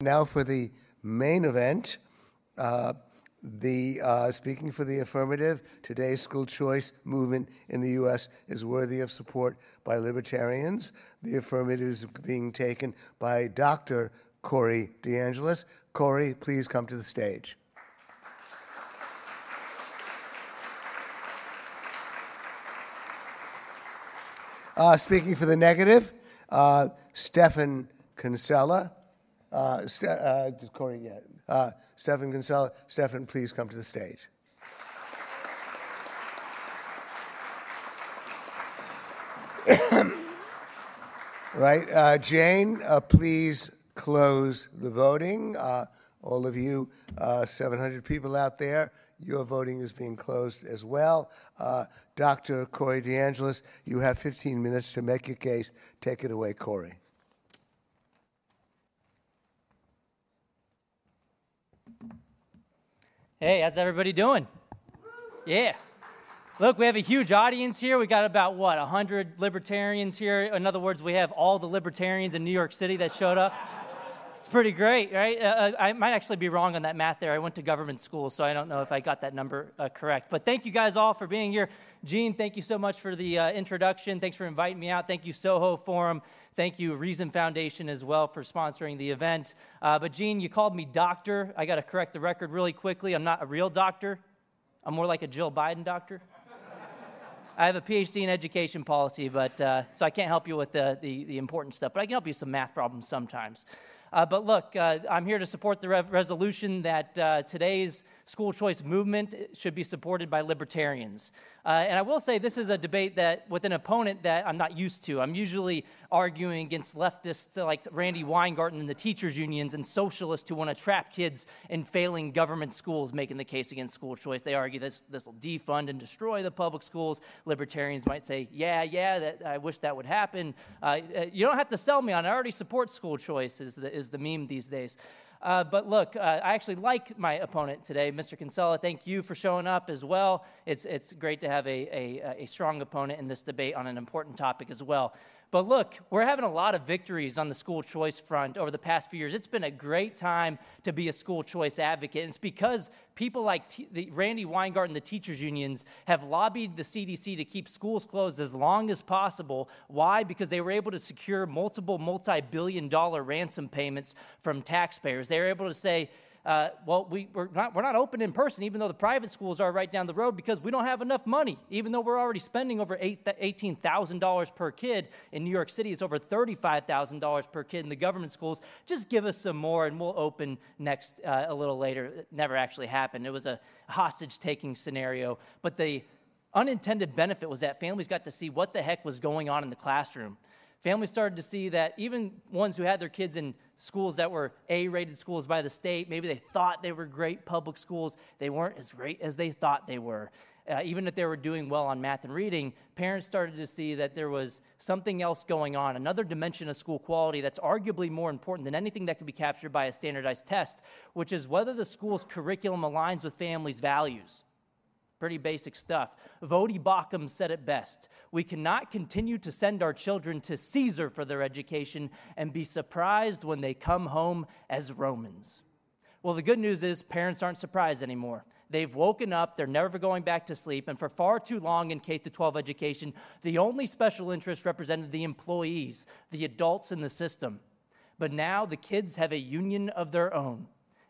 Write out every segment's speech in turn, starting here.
Now for the main event. Uh, the uh, speaking for the affirmative, today's school choice movement in the U.S. is worthy of support by libertarians. The affirmative is being taken by Dr. Corey DeAngelis. Corey, please come to the stage. Uh, speaking for the negative, uh, Stephan Kinsella. Uh, uh, Corey, yeah. Uh, Stephan Kinsella. Stephan, please come to the stage. right. Uh, Jane, uh, please close the voting. Uh, all of you, uh, 700 people out there, your voting is being closed as well. Dr. Corey DeAngelis, you have 15 minutes to make your case. Take it away, Corey. Hey, how's everybody doing? Yeah. Look, we have a huge audience here. We got about, what, 100 libertarians here. In other words, we have all the libertarians in New York City that showed up. It's pretty great, right? Uh, uh, I might actually be wrong on that math there. I went to government school, so I don't know if I got that number uh, correct. But thank you guys all for being here. Gene, thank you so much for the uh, introduction. Thanks for inviting me out. Thank you, Soho Forum. Thank you, Reason Foundation, as well, for sponsoring the event. Uh, but, Gene, you called me doctor. I got to correct the record really quickly. I'm not a real doctor, I'm more like a Jill Biden doctor. I have a PhD in education policy, but uh, so I can't help you with the, the, the, important stuff, but I can help you with some math problems sometimes. Uh, but look, uh, I'm here to support the re- resolution that uh, today's school choice movement should be supported by libertarians. Uh, and I will say this is a debate that with an opponent that I'm not used to. I'm usually arguing against leftists like Randi Weingarten and the teachers unions and socialists who want to trap kids in failing government schools, making the case against school choice. They argue this this will defund and destroy the public schools. Libertarians might say, yeah, yeah, that, I wish that would happen. Uh, uh you don't have to sell me on it. I already support school choice is the, is the meme these days. Uh, but look, uh, I actually like my opponent today, Mr. Kinsella. Thank you for showing up as well. It's, it's great to have a, a, a strong opponent in this debate on an important topic as well. But look, we're having a lot of victories on the school choice front over the past few years. It's been a great time to be a school choice advocate. And it's because people like T- the, Randi Weingarten, the teachers unions, have lobbied the CDC to keep schools closed as long as possible. Why? Because they were able to secure multiple multi billion dollar ransom payments from taxpayers. They were able to say, uh, well, we, we're, not, we're not open in person, even though the private schools are right down the road, because we don't have enough money. Even though we're already spending over $18,000 per kid in New York City, it's over $35,000 per kid in the government schools. Just give us some more, and we'll open next uh, a little later. It never actually happened. It was a hostage taking scenario. But the unintended benefit was that families got to see what the heck was going on in the classroom. Families started to see that even ones who had their kids in schools that were A rated schools by the state. Maybe they thought they were great public schools. They weren't as great as they thought they were. Uh, even if they were doing well on math and reading, parents started to see that there was something else going on, another dimension of school quality that's arguably more important than anything that could be captured by a standardized test, which is whether the school's curriculum aligns with families' values. Pretty basic stuff. Voddie Baucham said it best. We cannot continue to send our children to Caesar for their education and be surprised when they come home as Romans. Well, the good news is parents aren't surprised anymore. They've woken up, they're never going back to sleep, and for far too long in K 12 education, the only special interest represented the employees, the adults in the system. But now the kids have a union of their own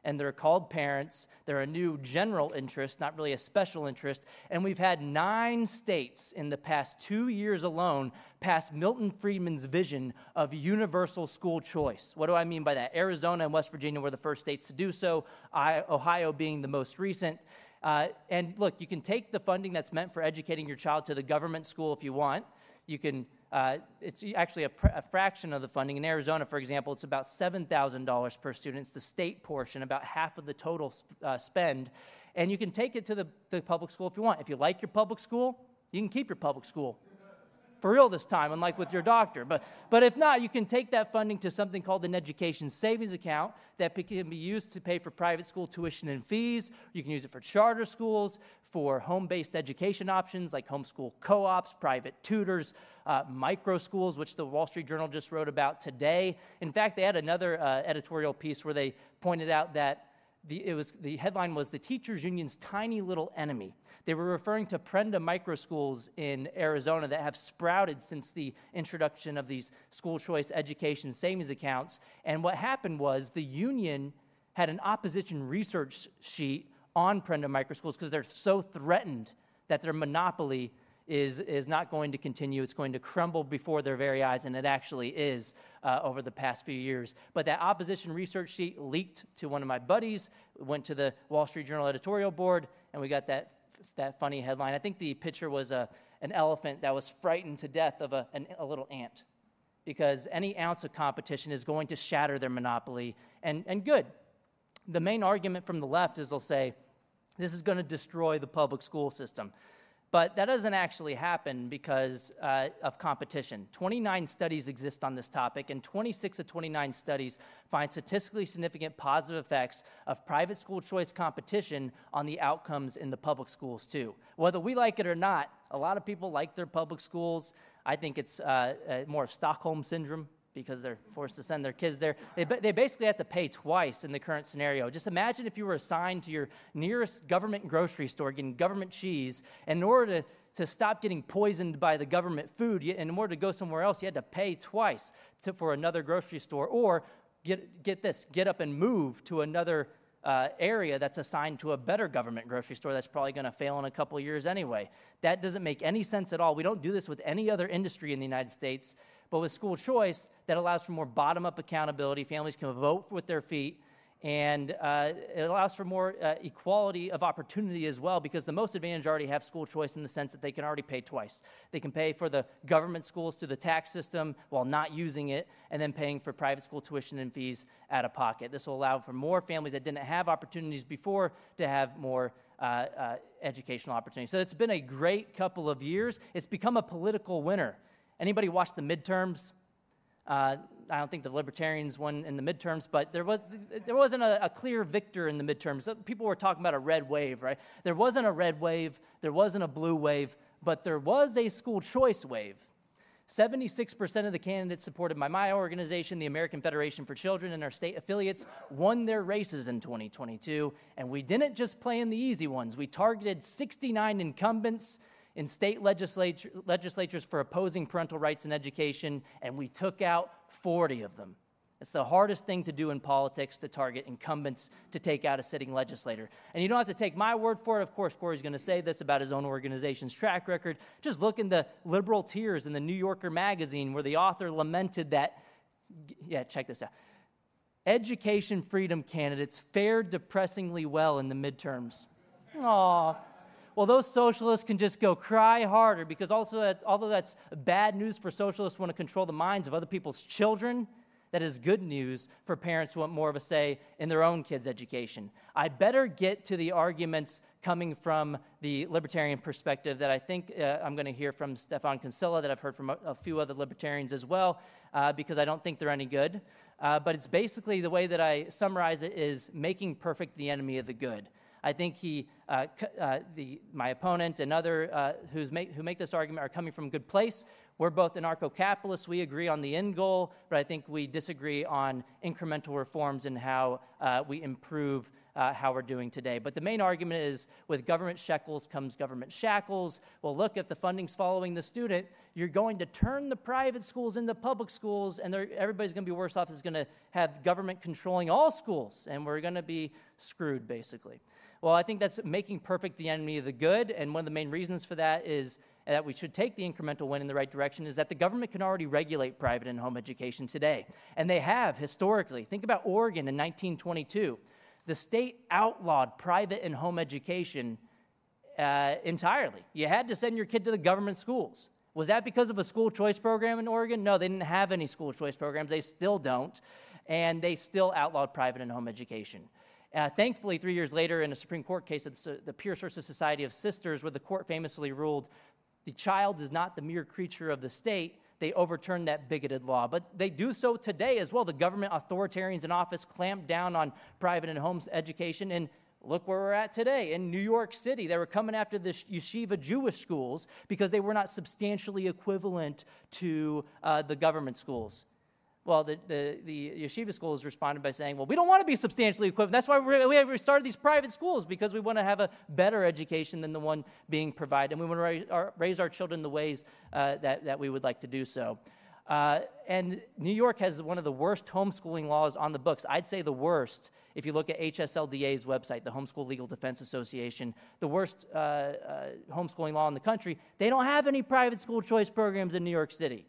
and they're called parents. They're a new general interest, not really a special interest. And we've had nine states in the past two years alone pass Milton Friedman's vision of universal school choice. What do I mean by that? Arizona and West Virginia were the first states to do so, Ohio being the most recent. Uh, and look, you can take the funding that's meant for educating your child to the government school if you want. You can uh, it's actually a, pr- a, fraction of the funding. In Arizona, for example, it's about $7,000 per student. It's the state portion, about half of the total sp- uh, spend. And you can take it to the, the public school if you want. If you like your public school, you can keep your public school. For real this time, unlike with your doctor. But, but if not, you can take that funding to something called an education savings account that can be used to pay for private school tuition and fees. You can use it for charter schools, for home based education options like homeschool co ops, private tutors, uh, micro schools, which the Wall Street Journal just wrote about today. In fact, they had another uh, editorial piece where they pointed out that the, it was, the headline was The Teachers Union's Tiny Little Enemy. They were referring to Prenda micro schools in Arizona that have sprouted since the introduction of these school choice education savings accounts. And what happened was the union had an opposition research sheet on Prenda micro schools because they're so threatened that their monopoly is, is not going to continue. It's going to crumble before their very eyes, and it actually is uh, over the past few years. But that opposition research sheet leaked to one of my buddies, went to the Wall Street Journal editorial board, and we got that, that funny headline. I think the picture was a, an elephant that was frightened to death of a, an, a little ant because any ounce of competition is going to shatter their monopoly, and, and good. The main argument from the left is they'll say, this is going to destroy the public school system. But that doesn't actually happen because uh, of competition. 29 studies exist on this topic, and 26 of 29 studies find statistically significant positive effects of private school choice competition on the outcomes in the public schools, too. Whether we like it or not, a lot of people like their public schools. I think it's uh, uh, more of Stockholm syndrome because they're forced to send their kids there. They, they basically have to pay twice in the current scenario. Just imagine if you were assigned to your nearest government grocery store getting government cheese, and in order to, to stop getting poisoned by the government food, and in order to go somewhere else, you had to pay twice to, for another grocery store, or get, get this, get up and move to another uh, area that's assigned to a better government grocery store that's probably going to fail in a couple years anyway. That doesn't make any sense at all. We don't do this with any other industry in the United States. But with school choice, that allows for more bottom up accountability. Families can vote with their feet. And uh, it allows for more uh, equality of opportunity as well because the most advantaged already have school choice in the sense that they can already pay twice. They can pay for the government schools through the tax system while not using it, and then paying for private school tuition and fees out of pocket. This will allow for more families that didn't have opportunities before to have more uh, uh educational opportunities. So it's been a great couple of years. It's become a political winner. Anybody watch the midterms? Uh, I don't think the Libertarians won in the midterms, but there, was, there wasn't a, a, clear victor in the midterms. People were talking about a red wave, right? There wasn't a red wave, there wasn't a blue wave, but there was a school choice wave. 76% of the candidates supported by my organization, the American Federation for Children, and our state affiliates won their races in 2022. And we didn't just play in the easy ones, we targeted 69 incumbents in state legislature, legislatures for opposing parental rights in education, and we took out 40 of them. It's the hardest thing to do in politics to target incumbents to take out a sitting legislator. And you don't have to take my word for it. Of course, Corey's going to say this about his own organization's track record. Just look in the liberal tears in the New Yorker magazine where the author lamented that, yeah, check this out. Education freedom candidates fared depressingly well in the midterms. Aw, well, those socialists can just go cry harder because also that, although that's bad news for socialists who want to control the minds of other people's children, that is good news for parents who want more of a say in their own kids' education. I better get to the arguments coming from the libertarian perspective that I think uh, I'm going to hear from Stephan Kinsella, that I've heard from a, a few other libertarians as well, uh, because I don't think they're any good. Uh, but it's basically the way that I summarize it is making perfect the enemy of the good. I think he, uh, uh, the, my opponent and other uh, make, who make this argument are coming from a good place. We're both anarcho capitalists. We agree on the end goal, but I think we disagree on incremental reforms and how uh, we improve uh, how we're doing today. But the main argument is with government shekels comes government shackles. Well, look, if the funding's following the student, you're going to turn the private schools into public schools, and everybody's going to be worse off. Is going to have government controlling all schools, and we're going to be screwed, basically. Well, I think that's making perfect the enemy of the good. And one of the main reasons for that is that we should take the incremental win in the right direction is that the government can already regulate private and home education today. And they have historically. Think about Oregon in 1922. The state outlawed private and home education uh, entirely. You had to send your kid to the government schools. Was that because of a school choice program in Oregon? No, they didn't have any school choice programs. They still don't. And they still outlawed private and home education. Uh, thankfully, three years later, in a Supreme Court case, it's the Pierce versus Society of Sisters, where the court famously ruled the child is not the mere creature of the state, they overturned that bigoted law. But they do so today as well. The government authoritarians in office clamp down on private and home education. And look where we're at today in New York City. They were coming after the yeshiva Jewish schools because they were not substantially equivalent to uh, the government schools. Well, the, the, the yeshiva schools responded by saying, well, we don't want to be substantially equivalent. That's why we started these private schools, because we want to have a better education than the one being provided. And we want to raise our, raise our children the ways uh, that, that we would like to do so. Uh, and New York has one of the worst homeschooling laws on the books. I'd say the worst if you look at HSLDA's website, the Homeschool Legal Defense Association, the worst uh, uh, homeschooling law in the country. They don't have any private school choice programs in New York City.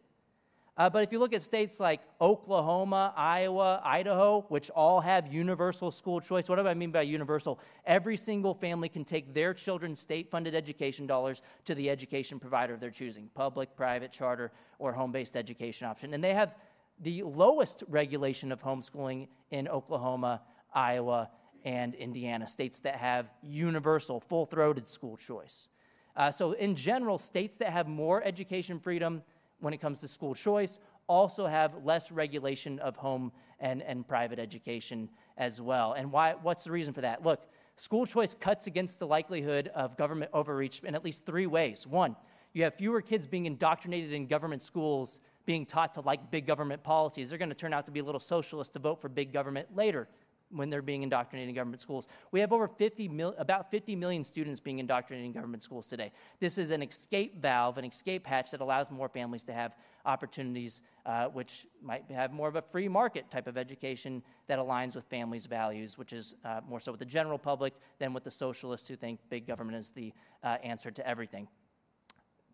Uh, but if you look at states like Oklahoma, Iowa, Idaho, which all have universal school choice, what do I mean by universal? Every single family can take their children's state funded education dollars to the education provider of their choosing public, private, charter, or home based education option. And they have the lowest regulation of homeschooling in Oklahoma, Iowa, and Indiana, states that have universal, full throated school choice. Uh, so, in general, states that have more education freedom when it comes to school choice, also have less regulation of home and, and private education as well. And why, what's the reason for that? Look, school choice cuts against the likelihood of government overreach in at least three ways. One, you have fewer kids being indoctrinated in government schools, being taught to like big government policies. They're going to turn out to be a little socialist to vote for big government later when they're being indoctrinated in government schools. We have over 50 mil, about 50 million students being indoctrinated in government schools today. This is an escape valve, an escape hatch that allows more families to have opportunities uh, which might have more of a free market type of education that aligns with families' values, which is uh, more so with the general public than with the socialists who think big government is the uh, answer to everything.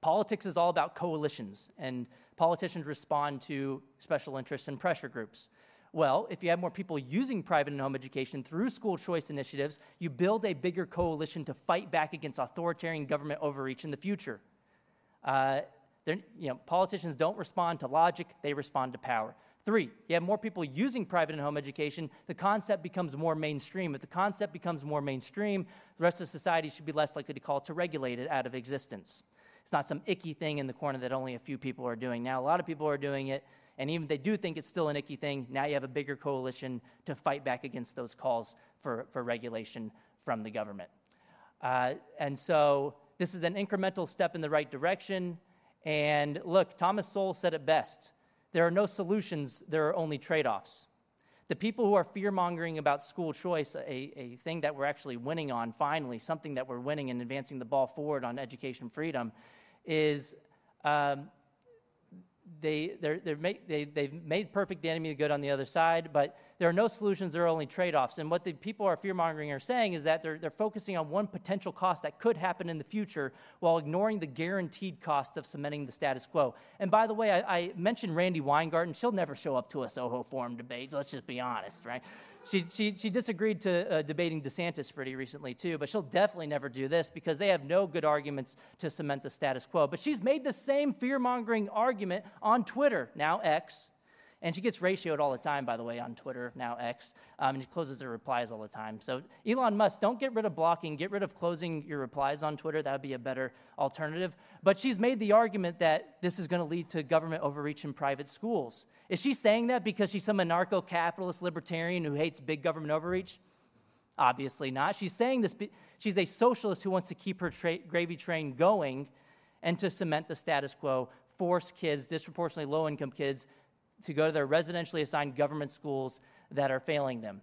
Politics is all about coalitions, and politicians respond to special interests and pressure groups. Well, if you have more people using private and home education through school choice initiatives, you build a bigger coalition to fight back against authoritarian government overreach in the future. Uh, you know, politicians don't respond to logic, they respond to power. Three, you have more people using private and home education, the concept becomes more mainstream. If the concept becomes more mainstream, the rest of society should be less likely to call to regulate it out of existence. It's not some icky thing in the corner that only a few people are doing. Now, a lot of people are doing it and even if they do think it's still an icky thing, now you have a bigger coalition to fight back against those calls for, for regulation from the government. Uh, and so this is an incremental step in the right direction. And look, Thomas Sowell said it best there are no solutions, there are only trade offs. The people who are fear mongering about school choice, a, a thing that we're actually winning on finally, something that we're winning and advancing the ball forward on education freedom, is um, they, they're, they're make, they, they've made perfect the enemy good on the other side, but there are no solutions, there are only trade offs. And what the people are fear mongering are saying is that they're, they're focusing on one potential cost that could happen in the future while ignoring the guaranteed cost of cementing the status quo. And by the way, I, I mentioned Randi Weingarten. She'll never show up to a Soho Forum debate, let's just be honest, right? She, she, she disagreed to uh, debating DeSantis pretty recently, too, but she'll definitely never do this because they have no good arguments to cement the status quo. But she's made the same fear mongering argument on Twitter, now X, and she gets ratioed all the time, by the way, on Twitter, now X. Um, and she closes her replies all the time. So, Elon Musk, don't get rid of blocking, get rid of closing your replies on Twitter. That would be a better alternative. But she's made the argument that this is going to lead to government overreach in private schools. Is she saying that because she's some anarcho capitalist libertarian who hates big government overreach? Obviously not. She's saying this, she's a socialist who wants to keep her tra- gravy train going and to cement the status quo, force kids, disproportionately low income kids, to go to their residentially assigned government schools that are failing them.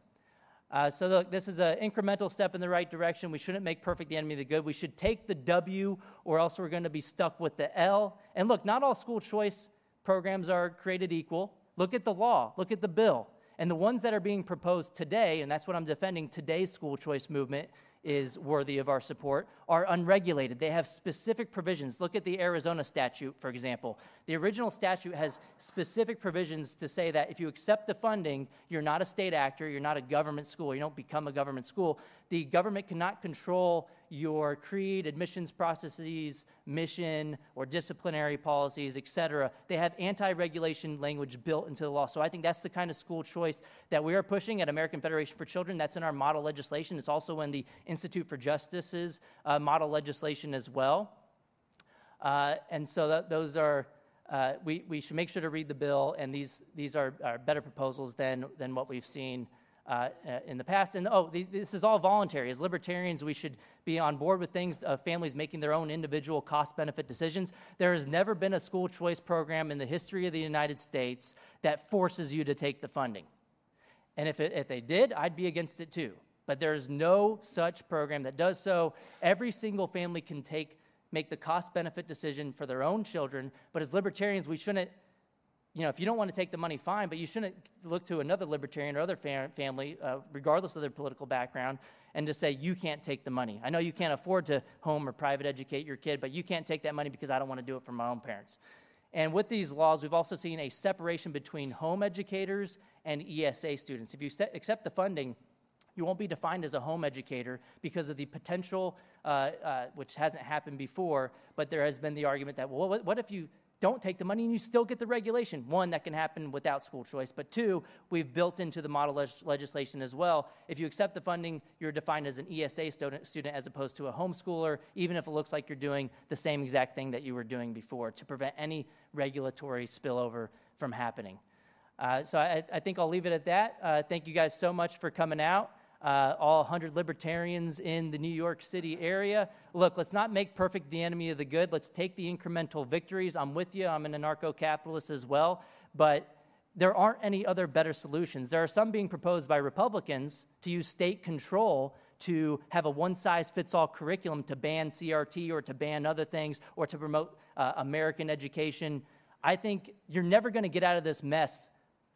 Uh, so, look, this is an incremental step in the right direction. We shouldn't make perfect the enemy of the good. We should take the W, or else we're going to be stuck with the L. And look, not all school choice programs are created equal. Look at the law, look at the bill. And the ones that are being proposed today, and that's what I'm defending today's school choice movement, is worthy of our support are unregulated. They have specific provisions. Look at the Arizona statute, for example. The original statute has specific provisions to say that if you accept the funding, you're not a state actor, you're not a government school, you don't become a government school. The government cannot control your creed, admissions processes, mission, or disciplinary policies, et cetera. They have anti regulation language built into the law. So I think that's the kind of school choice that we are pushing at American Federation for Children. That's in our model legislation. It's also in the Institute for Justice's uh, model legislation as well. Uh, and so that, those are, uh, we, we should make sure to read the bill, and these, these are, are better proposals than, than what we've seen uh, uh, in the past. And oh, th- this is all voluntary. As libertarians, we should be on board with things, uh, families making their own individual cost benefit decisions. There has never been a school choice program in the history of the United States that forces you to take the funding. And if, it, if they did, I'd be against it too. But there's no such program that does so. Every single family can take, make the cost benefit decision for their own children. But as libertarians, we shouldn't you know, if you don't want to take the money, fine, but you shouldn't look to another libertarian or other fam- family, uh, regardless of their political background, and to say, you can't take the money. I know you can't afford to home or private educate your kid, but you can't take that money because I don't want to do it for my own parents. And with these laws, we've also seen a separation between home educators and ESA students. If you set, accept the funding, you won't be defined as a home educator because of the potential, uh, uh, which hasn't happened before, but there has been the argument that, well, what, what if you don't take the money and you still get the regulation. One, that can happen without school choice. But two, we've built into the model legislation as well. If you accept the funding, you're defined as an ESA student, student as opposed to a homeschooler, even if it looks like you're doing the same exact thing that you were doing before to prevent any regulatory spillover from happening. Uh, so I, I, think I'll leave it at that. Uh, thank you guys so much for coming out uh, all 100 libertarians in the New York City area. Look, let's not make perfect the enemy of the good. Let's take the incremental victories. I'm with you, I'm an anarcho capitalist as well. But there aren't any other better solutions. There are some being proposed by Republicans to use state control to have a one size fits all curriculum to ban CRT or to ban other things or to promote uh, American education. I think you're never going to get out of this mess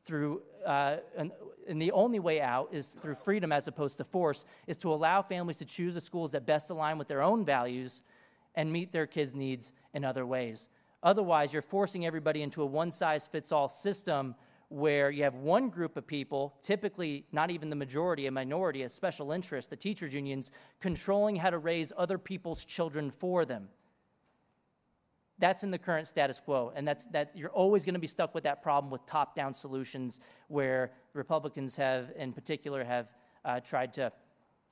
through uh, an, and the only way out is through freedom as opposed to force, is to allow families to choose the schools that best align with their own values and meet their kids' needs in other ways. Otherwise, you're forcing everybody into a one size fits all system where you have one group of people, typically not even the majority, a minority, a special interest, the teachers' unions, controlling how to raise other people's children for them. That's in the current status quo, and that's that you're always going to be stuck with that problem with top-down solutions, where Republicans have, in particular, have uh, tried to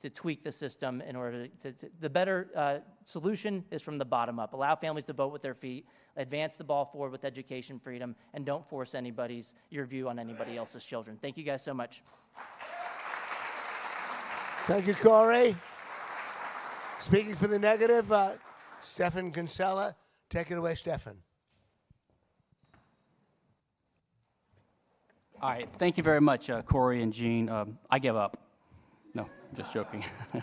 to tweak the system in order to, to the better uh, solution is from the bottom up. Allow families to vote with their feet, advance the ball forward with education freedom, and don't force anybody's your view on anybody else's children. Thank you guys so much. Thank you, Corey. Speaking for the negative, uh, Stephan Kinsella. Take it away, Stephan. All right. Thank you very much, uh, Corey and Gene. Um, I give up. No, just joking.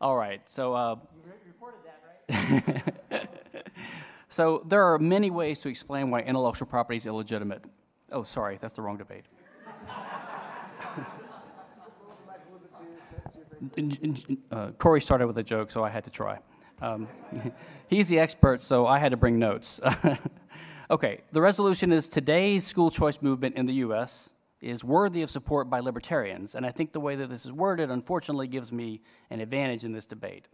All right. So. Uh, you reported that, right? so there are many ways to explain why intellectual property is illegitimate. Oh, sorry, that's the wrong debate. uh, Corey started with a joke, so I had to try. Um, he's the expert, so I had to bring notes. okay, the resolution is today's school choice movement in the U.S. is worthy of support by libertarians, and I think the way that this is worded, unfortunately, gives me an advantage in this debate.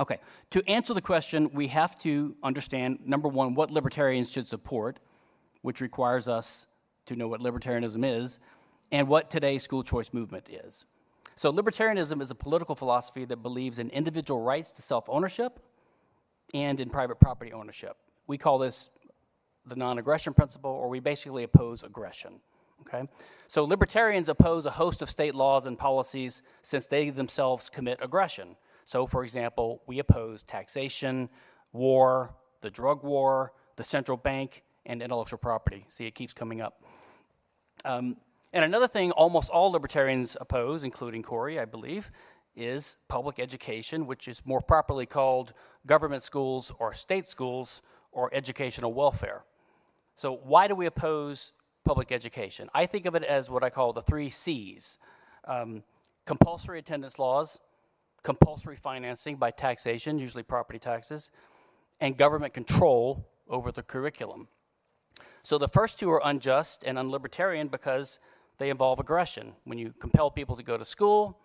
Okay, to answer the question, we have to understand number one, what libertarians should support, which requires us to know what libertarianism is, and what today's school choice movement is. So, libertarianism is a political philosophy that believes in individual rights to self ownership and in private property ownership. We call this the non aggression principle, or we basically oppose aggression. Okay? So, libertarians oppose a host of state laws and policies since they themselves commit aggression. So, for example, we oppose taxation, war, the drug war, the central bank, and intellectual property. See, it keeps coming up. Um, and another thing almost all libertarians oppose, including Corey, I believe, is public education, which is more properly called government schools or state schools or educational welfare. So, why do we oppose public education? I think of it as what I call the three C's um, compulsory attendance laws, compulsory financing by taxation, usually property taxes, and government control over the curriculum. So, the first two are unjust and unlibertarian because they involve aggression. When you compel people to go to school,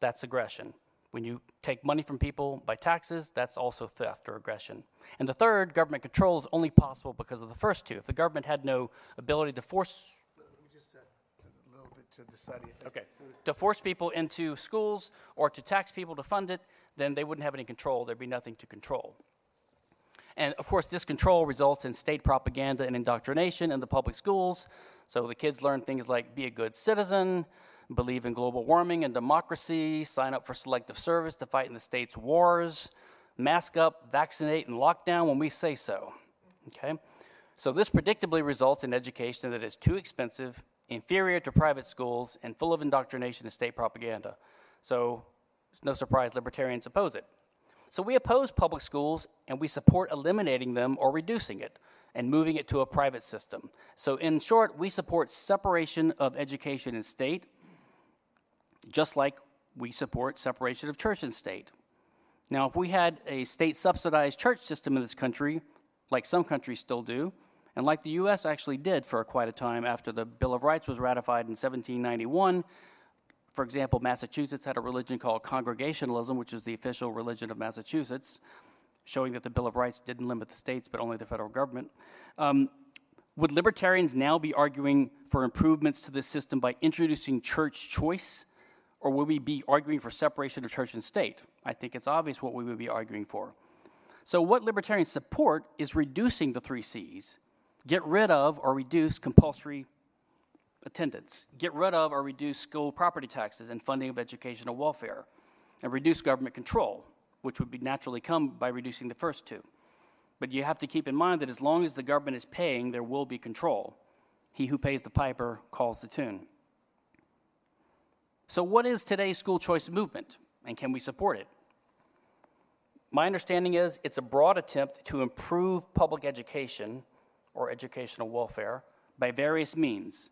that's aggression. When you take money from people by taxes, that's also theft or aggression. And the third, government control, is only possible because of the first two. If the government had no ability to force to the study. Okay. To force people into schools or to tax people to fund it, then they wouldn't have any control. There'd be nothing to control. And of course, this control results in state propaganda and indoctrination in the public schools. So the kids learn things like be a good citizen, believe in global warming and democracy, sign up for selective service to fight in the state's wars, mask up, vaccinate, and lock down when we say so. Okay? So this predictably results in education that is too expensive, inferior to private schools, and full of indoctrination and state propaganda. So no surprise libertarians oppose it. So we oppose public schools and we support eliminating them or reducing it and moving it to a private system. So in short, we support separation of education and state, just like we support separation of church and state. Now, if we had a state subsidized church system in this country, like some countries still do, and like the US actually did for quite a time after the Bill of Rights was ratified in 1791. For example, Massachusetts had a religion called Congregationalism, which is the official religion of Massachusetts, showing that the Bill of Rights didn't limit the states but only the federal government. Um, would libertarians now be arguing for improvements to this system by introducing church choice? Or would we be arguing for separation of church and state? I think it's obvious what we would be arguing for. So, what libertarians support is reducing the three C's Get rid of or reduce compulsory attendance. Get rid of or reduce school property taxes and funding of educational welfare. And reduce government control, which would be naturally come by reducing the first two. But you have to keep in mind that as long as the government is paying, there will be control. He who pays the piper calls the tune. So, what is today's school choice movement, and can we support it? My understanding is it's a broad attempt to improve public education or educational welfare by various means.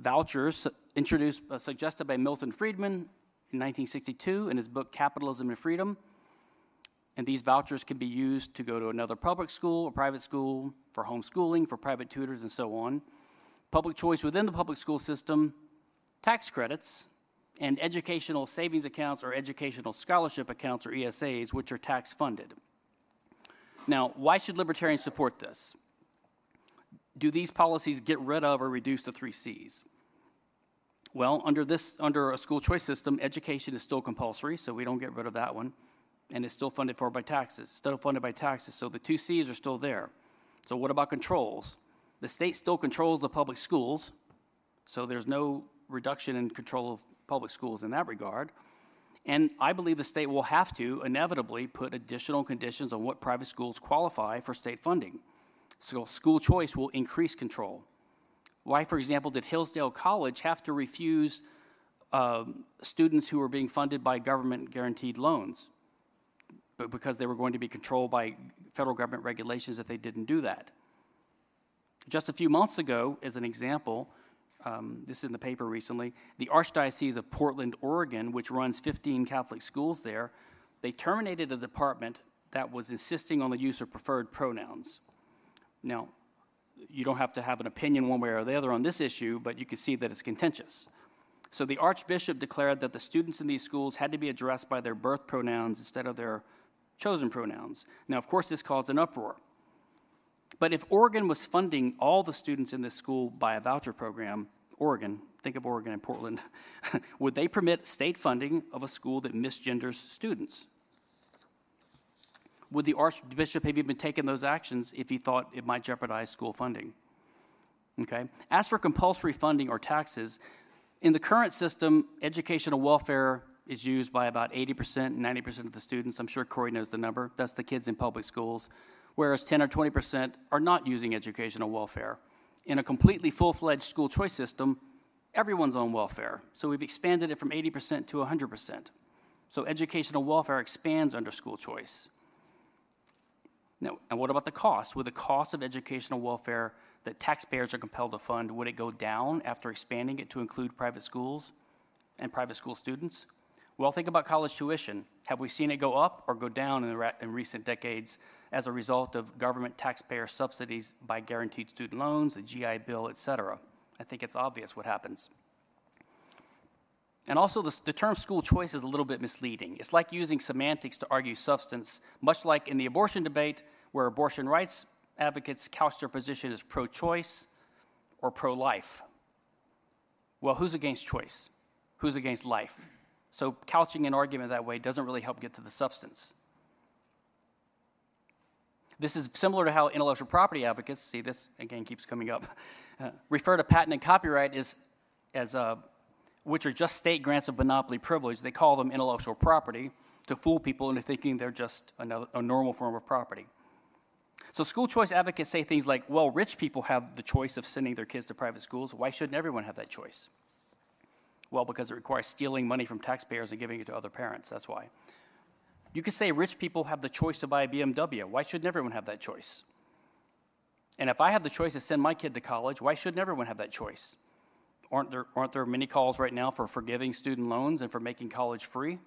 Vouchers, introduced, uh, suggested by Milton Friedman in 1962 in his book Capitalism and Freedom. And these vouchers can be used to go to another public school or private school, for homeschooling, for private tutors, and so on. Public choice within the public school system, tax credits, and educational savings accounts or educational scholarship accounts or ESAs, which are tax funded. Now, why should libertarians support this? do these policies get rid of or reduce the three C's? Well, under this, under a school choice system, education is still compulsory, so we don't get rid of that one, and it's still funded for by taxes. Still funded by taxes, so the two C's are still there. So what about controls? The state still controls the public schools, so there's no reduction in control of public schools in that regard. And I believe the state will have to inevitably put additional conditions on what private schools qualify for state funding. So school choice will increase control. Why, for example, did Hillsdale College have to refuse um, students who were being funded by government guaranteed loans? But because they were going to be controlled by federal government regulations if they didn't do that. Just a few months ago, as an example, um, this is in the paper recently, the Archdiocese of Portland, Oregon, which runs 15 Catholic schools there, they terminated a department that was insisting on the use of preferred pronouns. Now, you don't have to have an opinion one way or the other on this issue, but you can see that it's contentious. So the Archbishop declared that the students in these schools had to be addressed by their birth pronouns instead of their chosen pronouns. Now, of course, this caused an uproar. But if Oregon was funding all the students in this school by a voucher program, Oregon, think of Oregon and Portland, would they permit state funding of a school that misgenders students? Would the Archbishop have even taken those actions if he thought it might jeopardize school funding? Okay. As for compulsory funding or taxes, in the current system, educational welfare is used by about 80%, 90% of the students. I'm sure Corey knows the number. That's the kids in public schools. Whereas 10 or 20% are not using educational welfare. In a completely full fledged school choice system, everyone's on welfare. So we've expanded it from 80% to 100%. So educational welfare expands under school choice. Now, and what about the cost? Would the cost of educational welfare that taxpayers are compelled to fund, would it go down after expanding it to include private schools and private school students? Well, think about college tuition. Have we seen it go up or go down in, re- in recent decades as a result of government taxpayer subsidies by guaranteed student loans, the GI Bill, et cetera? I think it's obvious what happens. And also, the, the, term school choice is a little bit misleading. It's like using semantics to argue substance, much like in the abortion debate, where abortion rights advocates couch their position as pro choice or pro life. Well, who's against choice? Who's against life? So, couching an argument that way doesn't really help get to the substance. This is similar to how intellectual property advocates, see this again keeps coming up, uh, refer to patent and copyright as, as uh, which are just state grants of monopoly privilege. They call them intellectual property to fool people into thinking they're just another, a normal form of property. So school choice advocates say things like, well, rich people have the choice of sending their kids to private schools. Why shouldn't everyone have that choice? Well, because it requires stealing money from taxpayers and giving it to other parents. That's why. You could say rich people have the choice to buy a BMW. Why shouldn't everyone have that choice? And if I have the choice to send my kid to college, why shouldn't everyone have that choice? Aren't there, aren't there many calls right now for forgiving student loans and for making college free,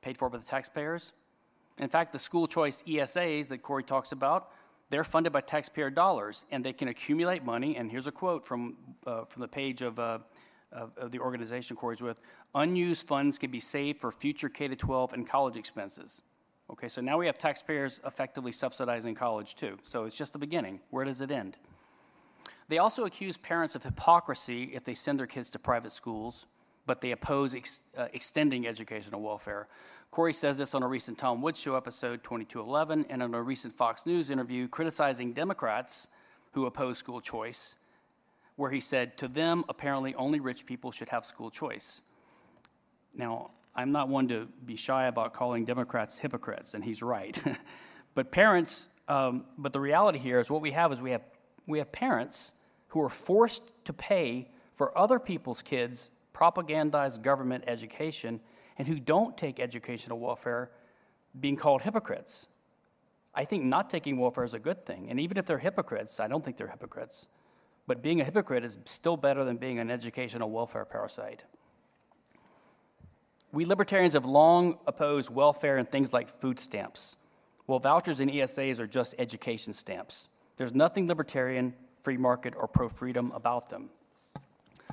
paid for by the taxpayers? In fact, the school choice ESAs that Corey talks about, they're funded by taxpayer dollars and they can accumulate money. And here's a quote from, uh, from the page of, uh, of, of the organization Corey's with unused funds can be saved for future K 12 and college expenses. Okay, so now we have taxpayers effectively subsidizing college too. So it's just the beginning. Where does it end? They also accuse parents of hypocrisy if they send their kids to private schools, but they oppose ex- uh, extending educational welfare. Corey says this on a recent Tom Woods Show episode 2211 and on a recent Fox News interview criticizing Democrats who oppose school choice, where he said, To them, apparently only rich people should have school choice. Now, I'm not one to be shy about calling Democrats hypocrites, and he's right. but parents, um, but the reality here is what we have is we have, we have parents who are forced to pay for other people's kids' propagandized government education and who don't take educational welfare being called hypocrites. I think not taking welfare is a good thing. And even if they're hypocrites, I don't think they're hypocrites. But being a hypocrite is still better than being an educational welfare parasite. We libertarians have long opposed welfare and things like food stamps. Well, vouchers and ESAs are just education stamps. There's nothing libertarian, free market, or pro freedom about them.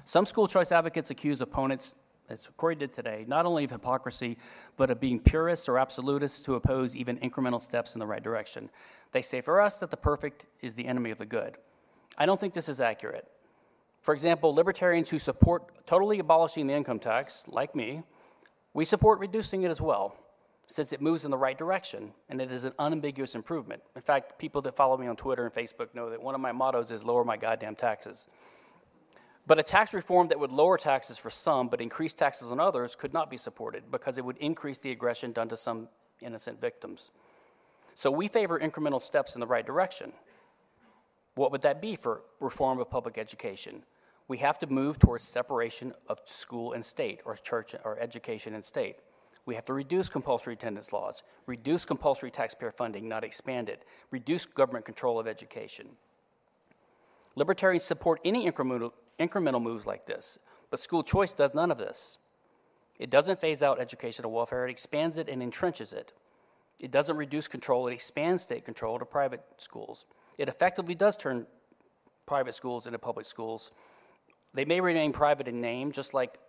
Some school choice advocates accuse opponents, as Corey did today, not only of hypocrisy, but of being purists or absolutists who oppose even incremental steps in the right direction. They say for us that the perfect is the enemy of the good. I don't think this is accurate. For example, libertarians who support totally abolishing the income tax, like me, we support reducing it as well, since it moves in the right direction and it is an unambiguous improvement. In fact, people that follow me on Twitter and Facebook know that one of my mottos is lower my goddamn taxes. But a tax reform that would lower taxes for some but increase taxes on others could not be supported because it would increase the aggression done to some innocent victims. So we favor incremental steps in the right direction. What would that be for reform of public education? we have to move towards separation of school and state, or church or education and state. We have to reduce compulsory attendance laws, reduce compulsory taxpayer funding, not expand it, reduce government control of education. Libertarians support any incremental, incremental moves like this, but school choice does none of this. It doesn't phase out educational welfare, it expands it and entrenches it. It doesn't reduce control, it expands state control to private schools. It effectively does turn private schools into public schools they may remain private in name, just like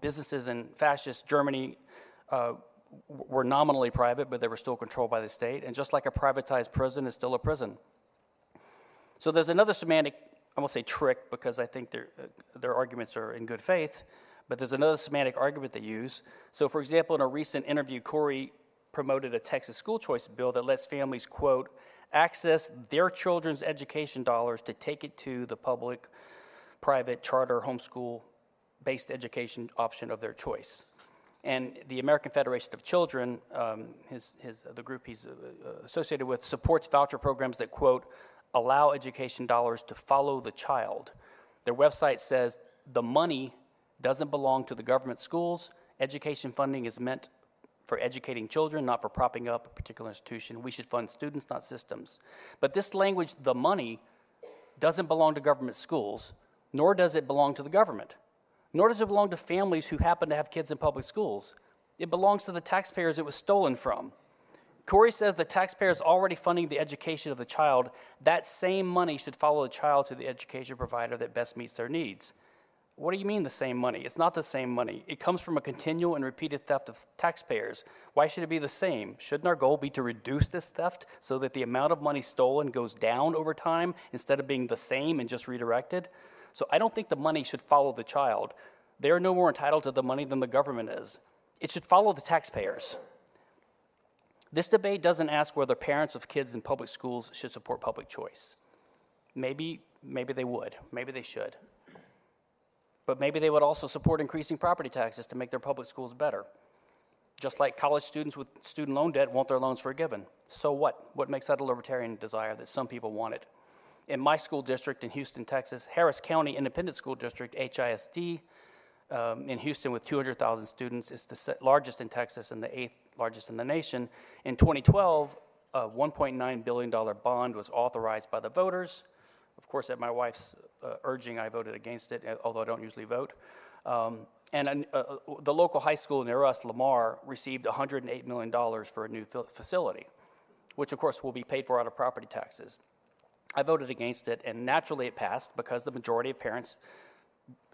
businesses in fascist Germany uh, were nominally private, but they were still controlled by the state. And just like a privatized prison is still a prison. So there's another semantic, I won't say trick because I think their, uh, their arguments are in good faith, but there's another semantic argument they use. So, for example, in a recent interview, Corey promoted a Texas school choice bill that lets families, quote, access their children's education dollars to take it to the public private, charter, homeschool based education option of their choice. And the American Federation of Children, um, his, his, the group he's uh, associated with, supports voucher programs that, quote, allow education dollars to follow the child. Their website says the money doesn't belong to the government schools. Education funding is meant for educating children, not for propping up a particular institution. We should fund students, not systems. But this language, the money, doesn't belong to government schools nor does it belong to the government, nor does it belong to families who happen to have kids in public schools. It belongs to the taxpayers it was stolen from. Corey says the taxpayer is already funding the education of the child. That same money should follow the child to the education provider that best meets their needs. What do you mean the same money? It's not the same money. It comes from a continual and repeated theft of taxpayers. Why should it be the same? Shouldn't our goal be to reduce this theft so that the amount of money stolen goes down over time instead of being the same and just redirected? So I don't think the money should follow the child. They are no more entitled to the money than the government is. It should follow the taxpayers. This debate doesn't ask whether parents of kids in public schools should support public choice. Maybe, maybe they would, maybe they should. But maybe they would also support increasing property taxes to make their public schools better. Just like college students with student loan debt want their loans forgiven. So what? What makes that a libertarian desire that some people want it? In my school district in Houston, Texas, Harris County Independent School District, HISD, um, in Houston with 200,000 students, is the largest in Texas and the eighth largest in the nation. In 2012, a $1.9 billion bond was authorized by the voters. Of course, at my wife's uh, urging, I voted against it, although I don't usually vote. Um, and uh, uh, the local high school near us, Lamar, received $108 million for a new facility, which of course will be paid for out of property taxes. I voted against it, and naturally it passed because the majority of parents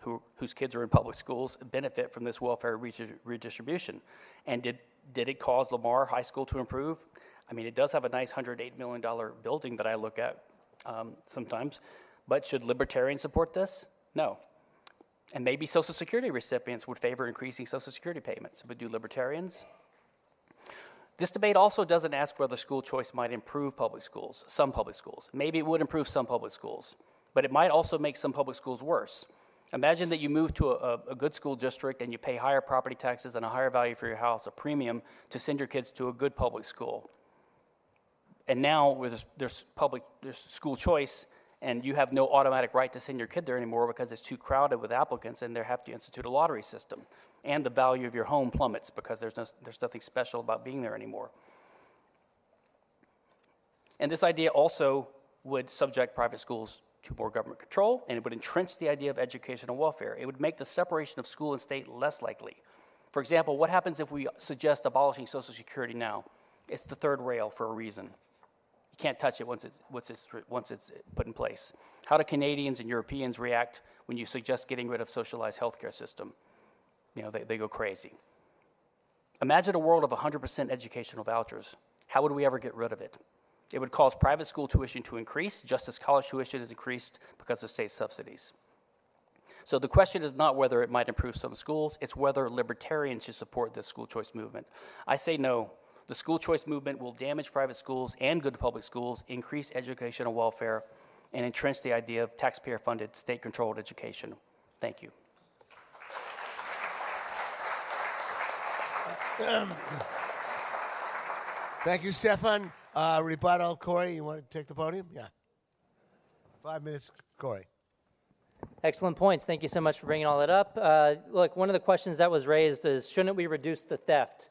who, whose kids are in public schools benefit from this welfare redistribution. And did, did it cause Lamar High School to improve? I mean, it does have a nice $108 million building that I look at um, sometimes, but should libertarians support this? No. And maybe Social Security recipients would favor increasing Social Security payments, but do libertarians? This debate also doesn't ask whether school choice might improve public schools, some public schools. Maybe it would improve some public schools, but it might also make some public schools worse. Imagine that you move to a, a, good school district and you pay higher property taxes and a higher value for your house, a premium, to send your kids to a good public school. And now there's, there's public, there's school choice, and you have no automatic right to send your kid there anymore because it's too crowded with applicants and they have to institute a lottery system. And the value of your home plummets because there's, no, there's nothing special about being there anymore. And this idea also would subject private schools to more government control, and it would entrench the idea of educational welfare. It would make the separation of school and state less likely. For example, what happens if we suggest abolishing Social Security now? It's the third rail for a reason. You can't touch it once it's, once it's, once it's put in place. How do Canadians and Europeans react when you suggest getting rid of socialized healthcare system? You know, they, they go crazy. Imagine a world of 100% educational vouchers. How would we ever get rid of it? It would cause private school tuition to increase, just as college tuition has increased because of state subsidies. So the question is not whether it might improve some schools, it's whether libertarians should support this school choice movement. I say no. The school choice movement will damage private schools and good public schools, increase educational welfare, and entrench the idea of taxpayer funded, state controlled education. Thank you. Thank you, Stephan. Uh, rebuttal, Corey, you want to take the podium? Yeah. Five minutes, Corey. Excellent points. Thank you so much for bringing all that up. Uh, look, one of the questions that was raised is shouldn't we reduce the theft?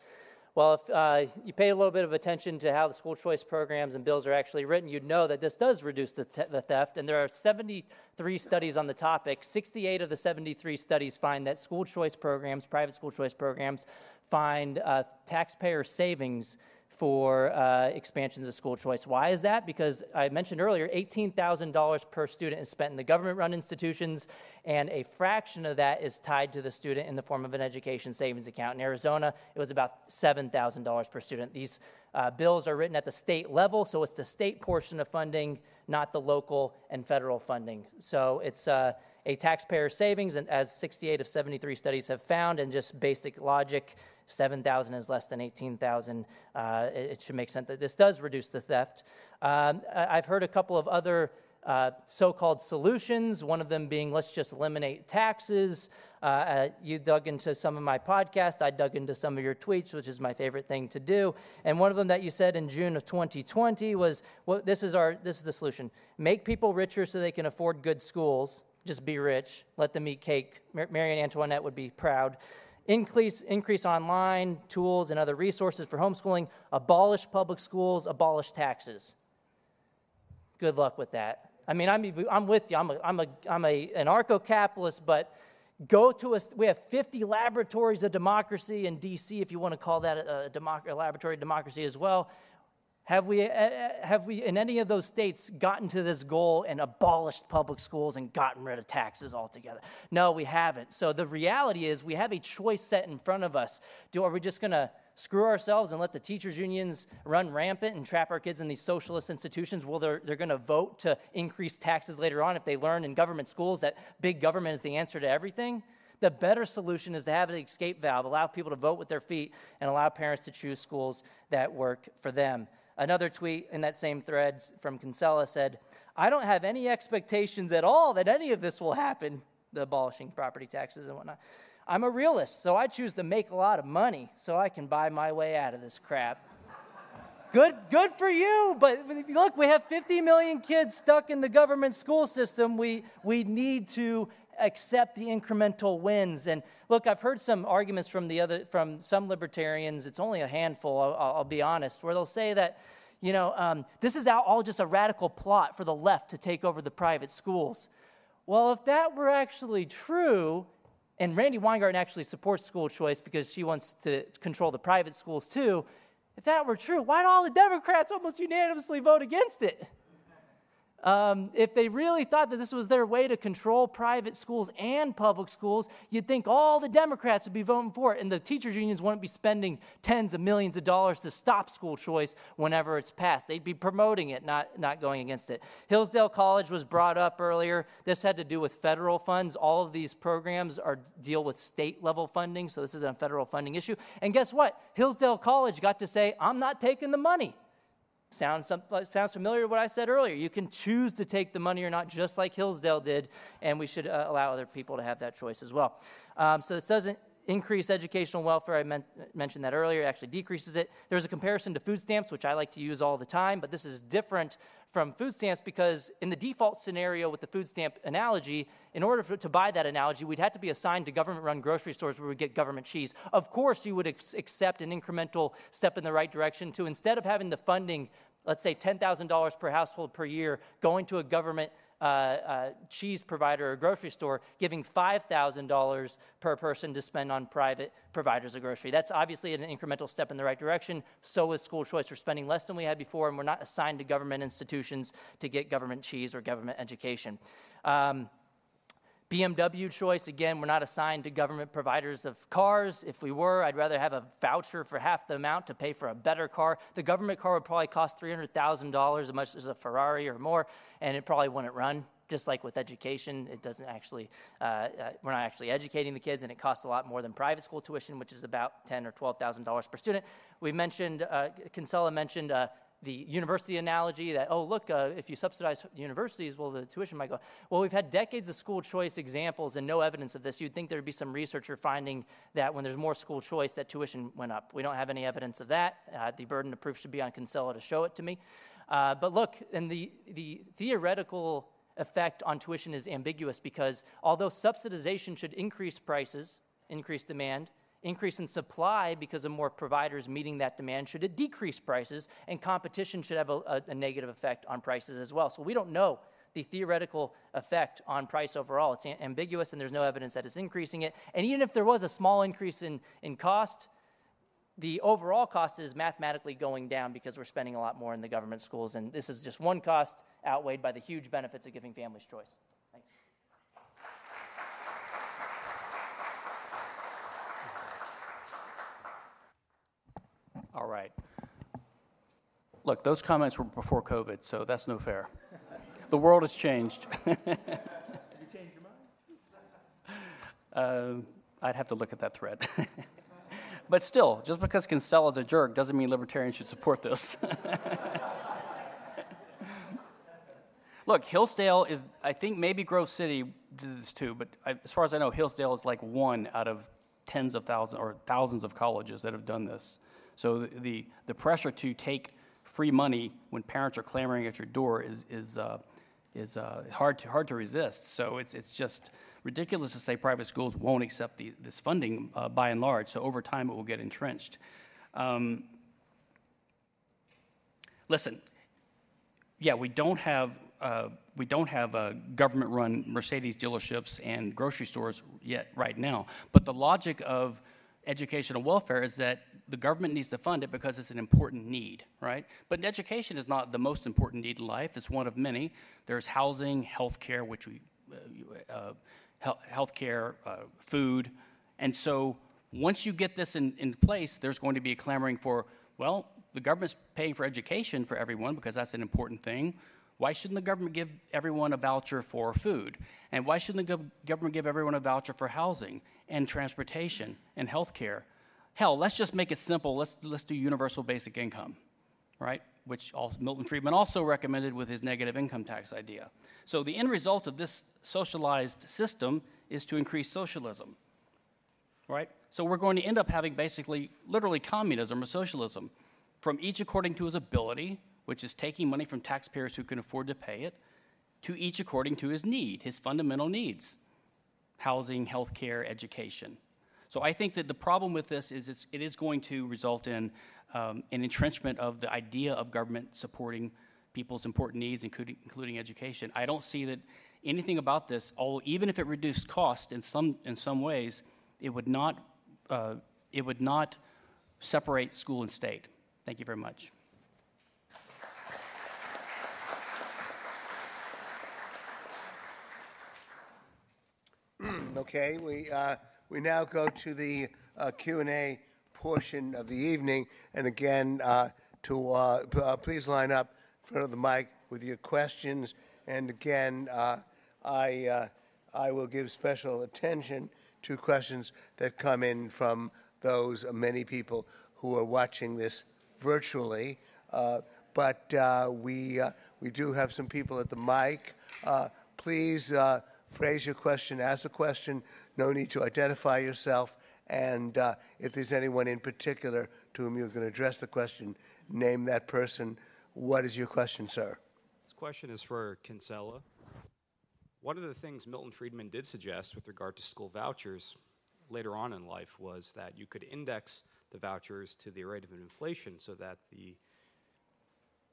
Well, if uh, you pay a little bit of attention to how the school choice programs and bills are actually written, you'd know that this does reduce the, th- the theft. And there are 73 studies on the topic. 68 of the 73 studies find that school choice programs, private school choice programs, find uh, taxpayer savings for uh, expansions of school choice. Why is that? Because I mentioned earlier, $18,000 per student is spent in the government run institutions, and a fraction of that is tied to the student in the form of an education savings account. In Arizona, it was about $7,000 per student. These uh, bills are written at the state level, so it's the state portion of funding, not the local and federal funding. So it's uh, a taxpayer savings, and as 68 of 73 studies have found, and just basic logic, 7,000 is less than 18,000. Uh, it, it, should make sense that this does reduce the theft. Um, I've heard a couple of other uh, so called solutions, one of them being let's just eliminate taxes. Uh, uh, you dug into some of my podcast. I dug into some of your tweets, which is my favorite thing to do. And one of them that you said in June of 2020 was, well, this is, our, this is the solution. Make people richer so they can afford good schools. Just be rich. Let them eat cake. Marie Antoinette would be proud increase, increase online tools and other resources for homeschooling, abolish public schools, abolish taxes. Good luck with that. I mean, I'm, I'm with you. I'm, a, I'm, a, I'm a, an anarcho capitalist, but go to us. We have 50 laboratories of democracy in DC, if you want to call that a, a, democ- a laboratory of democracy as well. Have we, uh, uh, have we, in any of those states, gotten to this goal and abolished public schools and gotten rid of taxes altogether? No, we haven't. So the reality is we have a choice set in front of us. Do, are we just going to screw ourselves and let the teachers' unions run rampant and trap our kids in these socialist institutions? Well, they're, they're going to vote to increase taxes later on if they learn in government schools that big government is the answer to everything? The better solution is to have an escape valve, allow people to vote with their feet, and allow parents to choose schools that work for them. Another tweet in that same thread from Kinsella said, I don't have any expectations at all that any of this will happen, the abolishing property taxes and whatnot. I'm a realist, so I choose to make a lot of money so I can buy my way out of this crap. good, good for you, but look, we have 50 million kids stuck in the government school system. We, we need to accept the incremental wins. And look, I've heard some arguments from the other, from some libertarians. It's only a handful, I'll, I'll be honest, where they'll say that, you know, um, this is all just a radical plot for the left to take over the private schools. Well, if that were actually true, and Randi Weingarten actually supports school choice because she wants to control the private schools too. If that were true, why do all the Democrats almost unanimously vote against it? Um, if they really thought that this was their way to control private schools and public schools, you'd think all the Democrats would be voting for it, and the teachers' unions wouldn't be spending tens of millions of dollars to stop school choice whenever it's passed. They'd be promoting it, not, not going against it. Hillsdale College was brought up earlier. This had to do with federal funds. All of these programs are deal with state level funding, so this isn't a federal funding issue. And guess what? Hillsdale College got to say, I'm not taking the money. Sounds, sounds familiar to what I said earlier. You can choose to take the money or not, just like Hillsdale did, and we should uh, allow other people to have that choice as well. Um, so this doesn't increase educational welfare. I men- mentioned that earlier. It actually decreases it. There's a comparison to food stamps, which I like to use all the time, but this is different from food stamps because in the default scenario with the food stamp analogy, in order for, to buy that analogy, we'd have to be assigned to government-run grocery stores where we get government cheese. Of course, you would accept an incremental step in the right direction to instead of having the funding, let's say $10,000 per household per year, going to a government uh, uh, cheese provider or grocery store giving $5,000 per person to spend on private providers of grocery. That's obviously an incremental step in the right direction. So is school choice. We're spending less than we had before, and we're not assigned to government institutions to get government cheese or government education. Um, BMW choice, again, we're not assigned to government providers of cars. If we were, I'd rather have a voucher for half the amount to pay for a better car. The government car would probably cost $300,000 as much as a Ferrari or more, and it probably wouldn't run. Just like with education, it doesn't actually, uh, uh, we're not actually educating the kids, and it costs a lot more than private school tuition, which is about ten or twelve thousand dollars per student. We mentioned, uh, Kinsella mentioned uh, the university analogy that, oh, look, uh, if you subsidize universities, well, the tuition might go. Well, we've had decades of school choice examples and no evidence of this. You'd think there'd be some researcher finding that when there's more school choice, that tuition went up. We don't have any evidence of that. Uh, the burden of proof should be on Kinsella to show it to me. Uh, but look, and the, the theoretical effect on tuition is ambiguous because although subsidization should increase prices, increase demand, increase in supply because of more providers meeting that demand, should decrease prices? And competition should have a, a, a negative effect on prices as well. So we don't know the theoretical effect on price overall. It's ambiguous and there's no evidence that it's increasing it. And even if there was a small increase in, in cost, the overall cost is mathematically going down because we're spending a lot more in the government schools. And this is just one cost outweighed by the huge benefits of giving families choice. All right. Look, those comments were before COVID, so that's no fair. the world has changed. You changed your mind? Uh, I'd have to look at that thread. but still, just because Kinsella is a jerk doesn't mean libertarians should support this. Look, Hillsdale is, I think maybe Grove City did this too, but I, as far as I know, Hillsdale is like one out of tens of thousands or thousands of colleges that have done this. So the, the, pressure to take free money when parents are clamoring at your door is, is, uh, is uh, hard, to, hard to resist. So it's, it's just ridiculous to say private schools won't accept the, this funding uh, by and large. So over time, it will get entrenched. Um, listen, yeah, we don't have uh, we don't have uh, government-run Mercedes dealerships and grocery stores yet right now. But the logic of educational welfare is that the government needs to fund it because it's an important need, right? But education is not the most important need in life. It's one of many. There's housing, healthcare, which we, uh, uh, health care, uh, food. And so once you get this in, in place, there's going to be a clamoring for, well, the government's paying for education for everyone because that's an important thing. Why shouldn't the government give everyone a voucher for food? And why shouldn't the gov- government give everyone a voucher for housing and transportation and health care? Hell, let's just make it simple. Let's, let's do universal basic income, right? Which also, Milton Friedman also recommended with his negative income tax idea. So the end result of this socialized system is to increase socialism, right? So we're going to end up having basically, literally communism or socialism, from each according to his ability, which is taking money from taxpayers who can afford to pay it, to each according to his need, his fundamental needs housing, healthcare, education. So I think that the problem with this is it's, it is going to result in um, an entrenchment of the idea of government supporting people's important needs, including, including education. I don't see that anything about this, although even if it reduced cost in some, in some ways, it would not, uh, it would not separate school and state. Thank you very much. Okay, we, uh, we now go to the uh, Q&A portion of the evening. And again, uh, to, uh, uh, please line up in front of the mic with your questions. And again, uh, I, uh, I will give special attention to questions that come in from those many people who are watching this virtually. But we, we do have some people at the mic. Please phrase your question, ask a question. No need to identify yourself. And uh, if there's anyone in particular to whom you're going to address the question, name that person. What is your question, sir? This question is for Kinsella. One of the things Milton Friedman did suggest with regard to school vouchers later on in life was that you could index the vouchers to the rate of inflation so that the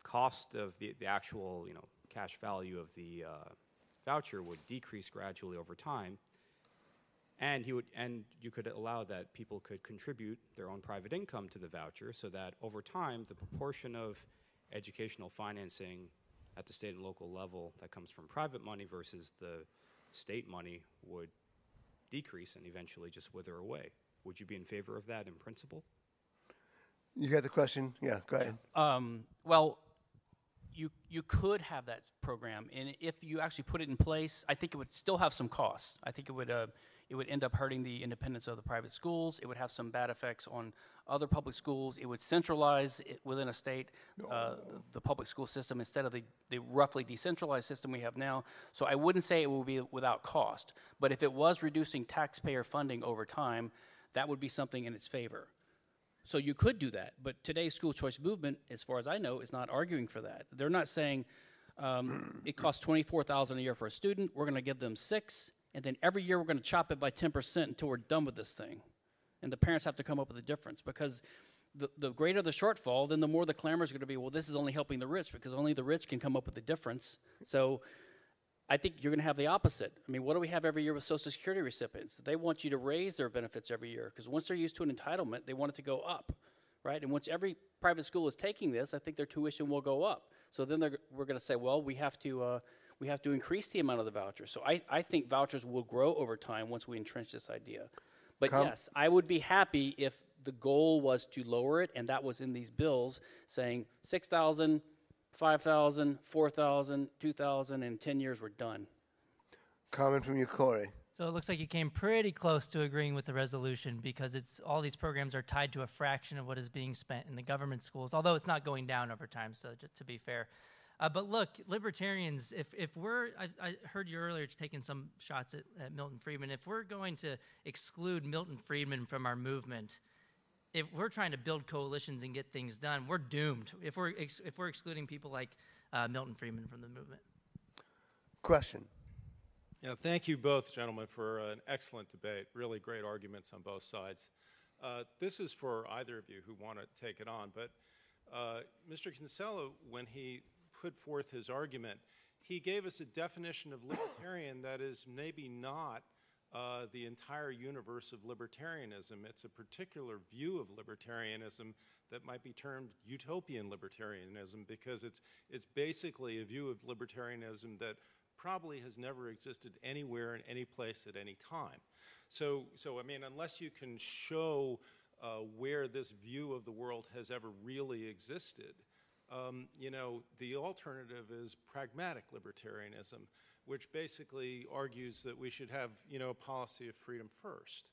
cost of the, the actual you know cash value of the uh, voucher would decrease gradually over time and you would and you could allow that people could contribute their own private income to the voucher so that over time the proportion of educational financing at the state and local level that comes from private money versus the state money would decrease and eventually just wither away would you be in favor of that in principle You got the question? Yeah, go ahead. Um, well, you you could have that program, and if you actually put it in place, I think it would still have some costs. I think it would uh, it would end up hurting the independence of the private schools. It would have some bad effects on other public schools. It would centralize it within a state uh, the public school system instead of the, the roughly decentralized system we have now. So I wouldn't say it will be without cost, but if it was reducing taxpayer funding over time, that would be something in its favor. So you could do that, but today's school choice movement, as far as I know, is not arguing for that. They're not saying um, it costs twenty-four thousand a year for a student. We're going to give them six, and then every year we're going to chop it by ten percent until we're done with this thing, and the parents have to come up with a difference because the, the greater the shortfall, then the more the clamor is going to be. Well, this is only helping the rich because only the rich can come up with the difference. So I think you're going to have the opposite. I mean, what do we have every year with Social Security recipients? They want you to raise their benefits every year because once they're used to an entitlement, they want it to go up, right? And once every private school is taking this, I think their tuition will go up. So then they're, we're going to say, well, we have to uh, we have to increase the amount of the vouchers. So I, I think vouchers will grow over time once we entrench this idea. But Com- yes, I would be happy if the goal was to lower it, and that was in these bills saying 6,000, 5,000, 4,000, 2,000, and 10 years we're done. Comment from you, Corey. So it looks like you came pretty close to agreeing with the resolution because it's all these programs are tied to a fraction of what is being spent in the government schools, although it's not going down over time. So just to be fair, uh, but look, libertarians, if if we're, I, I heard you earlier taking some shots at, at Milton Friedman. If we're going to exclude Milton Friedman from our movement, if we're trying to build coalitions and get things done, we're doomed. If we're ex- if we're excluding people like uh, Milton Friedman from the movement. Question. Yeah, thank you both, gentlemen, for an excellent debate. Really great arguments on both sides. Uh, this is for either of you who want to take it on, but uh, Mr. Kinsella, when he put forth his argument, he gave us a definition of libertarian that is maybe not uh, the entire universe of libertarianism. It's a particular view of libertarianism that might be termed utopian libertarianism because it's, it's basically a view of libertarianism that probably has never existed anywhere in any place at any time. So, so I mean, unless you can show uh, where this view of the world has ever really existed, um, you know, the alternative is pragmatic libertarianism, which basically argues that we should have, you know, a policy of freedom first.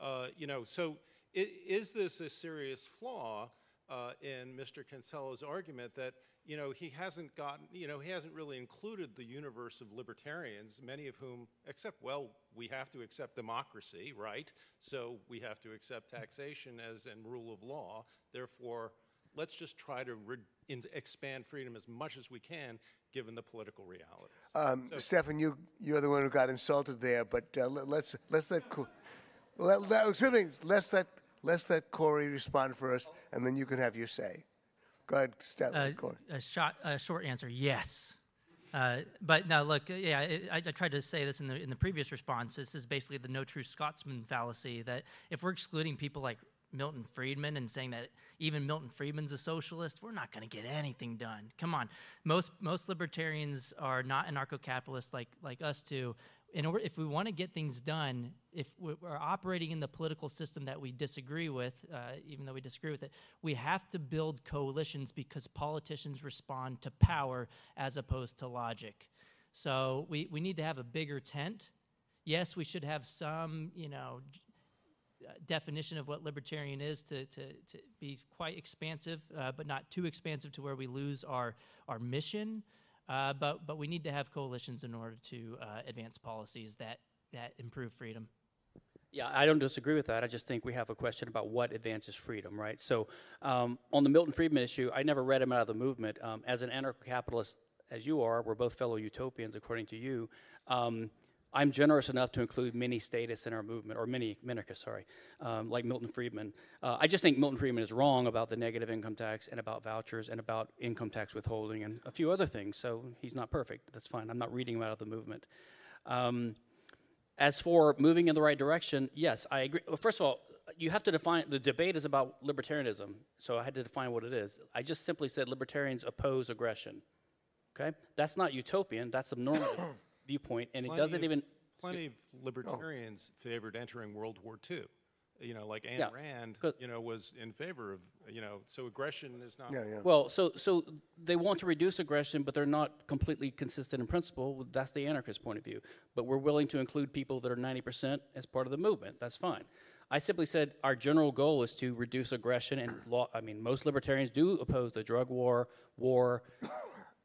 Uh, you know, so is this a serious flaw uh, in Mr. Kinsella's argument that, you know, he hasn't gotten, you know, he hasn't really included the universe of libertarians, many of whom accept, well, we have to accept democracy, right? So we have to accept taxation as and rule of law. Therefore, let's just try to in- expand freedom as much as we can, given the political realities. Um, Stephan, you, you're the one who got insulted there, but uh, let, let's, let's let, let, let, excuse me, let's let, let's let Corey respond first, and then you can have your say. Go ahead, Stephan, Uh, Corey. a short, a short answer, yes. Uh, but now, look, uh, yeah, I, I I tried to say this in the in the previous response. This is basically the no true Scotsman fallacy. That if we're excluding people like Milton Friedman and saying that even Milton Friedman's a socialist, we're not going to get anything done. Come on, most most libertarians are not anarcho-capitalists like like us two. In order, if we want to get things done, if we- we're operating in the political system that we disagree with, uh, even though we disagree with it, we have to build coalitions because politicians respond to power as opposed to logic. So we, we need to have a bigger tent. Yes, we should have some, you know, definition of what libertarian is to, to, to be quite expansive, uh, but not too expansive to where we lose our, our mission. Uh, but, but we need to have coalitions in order to uh, advance policies that, that improve freedom. Yeah, I don't disagree with that. I just think we have a question about what advances freedom, right? So, um, on the Milton Friedman issue, I never read him out of the movement. Um, as an anarcho-capitalist, as you are, we're both fellow utopians, according to you. Um, I'm generous enough to include many statists in our movement, or many minarchists, sorry, um, like Milton Friedman. Uh, I just think Milton Friedman is wrong about the negative income tax and about vouchers and about income tax withholding and a few other things. So he's not perfect. That's fine. I'm not reading him out of the movement. Um, as for moving in the right direction, yes, I agree. Well, first of all, you have to define the debate is about libertarianism, so I had to define what it is. I just simply said libertarians oppose aggression. Okay, that's not utopian. That's a normal viewpoint, and it Plenty doesn't of- even. Plenty of libertarians favored entering World War II. You know, like Ayn Yeah, Rand, good. you know, was in favor of, you know, so aggression is not. Yeah, yeah. Well, so so they want to reduce aggression, but they're not completely consistent in principle. That's the anarchist point of view. But we're willing to include people that are 90% as part of the movement. That's fine. I simply said our general goal is to reduce aggression and law. I mean, most libertarians do oppose the drug war, war,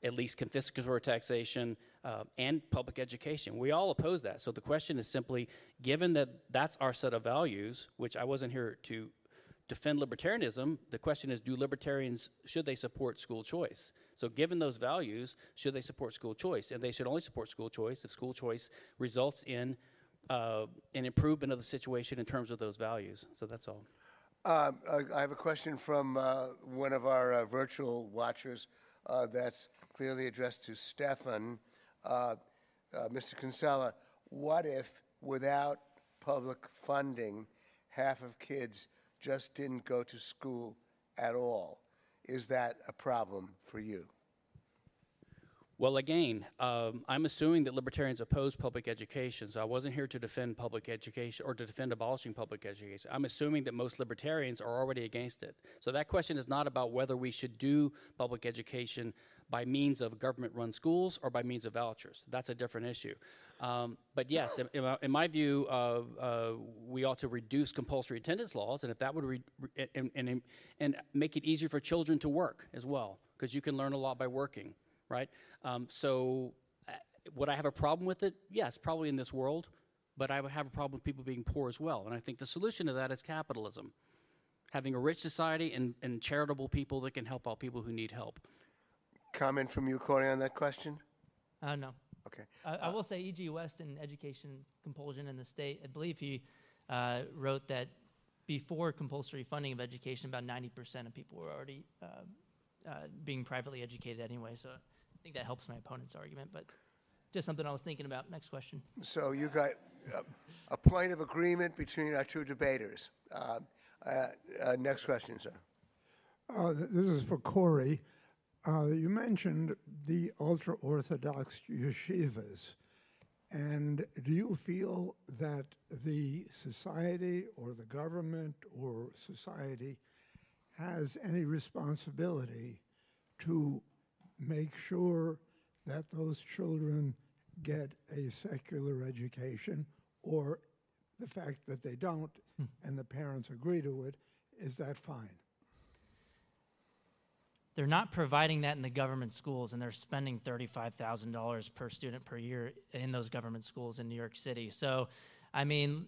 at least confiscatory taxation, uh, and public education. We all oppose that. So the question is simply, given that that's our set of values, which I wasn't here to defend libertarianism, the question is, do libertarians, should they support school choice? So given those values, should they support school choice? And they should only support school choice if school choice results in uh, an improvement of the situation in terms of those values. So that's all. Um, I have a question from uh, one of our uh, virtual watchers uh, that's clearly addressed to Stephan. Uh, uh, Mr. Kinsella, what if without public funding, half of kids just didn't go to school at all? Is that a problem for you? Well, again, um, I'm assuming that libertarians oppose public education, so I wasn't here to defend public education or to defend abolishing public education. I'm assuming that most libertarians are already against it. So that question is not about whether we should do public education by means of government run schools or by means of vouchers. That's a different issue. Um, but yes, in, in, my, view, uh, uh, we ought to reduce compulsory attendance laws, and if that would re- re- and, and, and make it easier for children to work as well, because you can learn a lot by working right? Um, so, uh, would I have a problem with it? Yes, probably in this world, but I would have a problem with people being poor as well. And I think the solution to that is capitalism, having a rich society and, and charitable people that can help out people who need help. Comment from you, Corey, on that question? Uh, no. Okay. I, I will say E.G. West in education compulsion in the state, I believe he uh, wrote that before compulsory funding of education, about 90% of people were already uh, uh, being privately educated anyway. So I think that helps my opponent's argument, but just something I was thinking about. Next question. So you got a, a point of agreement between our two debaters. Uh, uh, uh, next question, sir. Uh, This is for Corey. Uh, You mentioned the ultra-Orthodox yeshivas. And do you feel that the society or the government or society has any responsibility to make sure that those children get a secular education, or the fact that they don't and the parents agree to it, is that fine? They're not providing that in the government schools, and they're spending $35,000 per student per year in those government schools in New York City. So, I mean,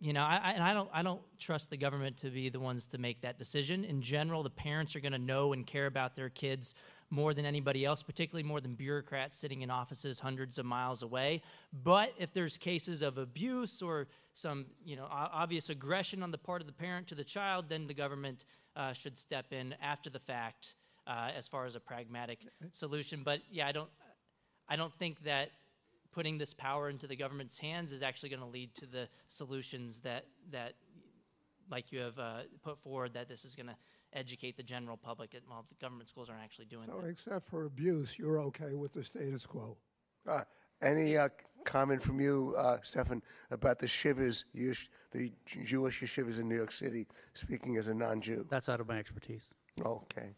you know, I, and I don't, I don't trust the government to be the ones to make that decision. In general, the parents are going to know and care about their kids more than anybody else, particularly more than bureaucrats sitting in offices hundreds of miles away. But if there's cases of abuse or some, you know, obvious aggression on the part of the parent to the child, then the government uh, should step in after the fact uh, as far as a pragmatic solution. But yeah, I don't, I don't think that putting this power into the government's hands is actually going to lead to the solutions that that like you have uh, put forward that this is going to educate the general public at, well the government schools aren't actually doing So, that except for abuse, you're okay with the status quo? Uh, Any uh, comment from you, uh, Stephan, about the shivers, Jewish- the Jewish yeshivas in New York City, speaking as a non-Jew? That's out of my expertise. Okay.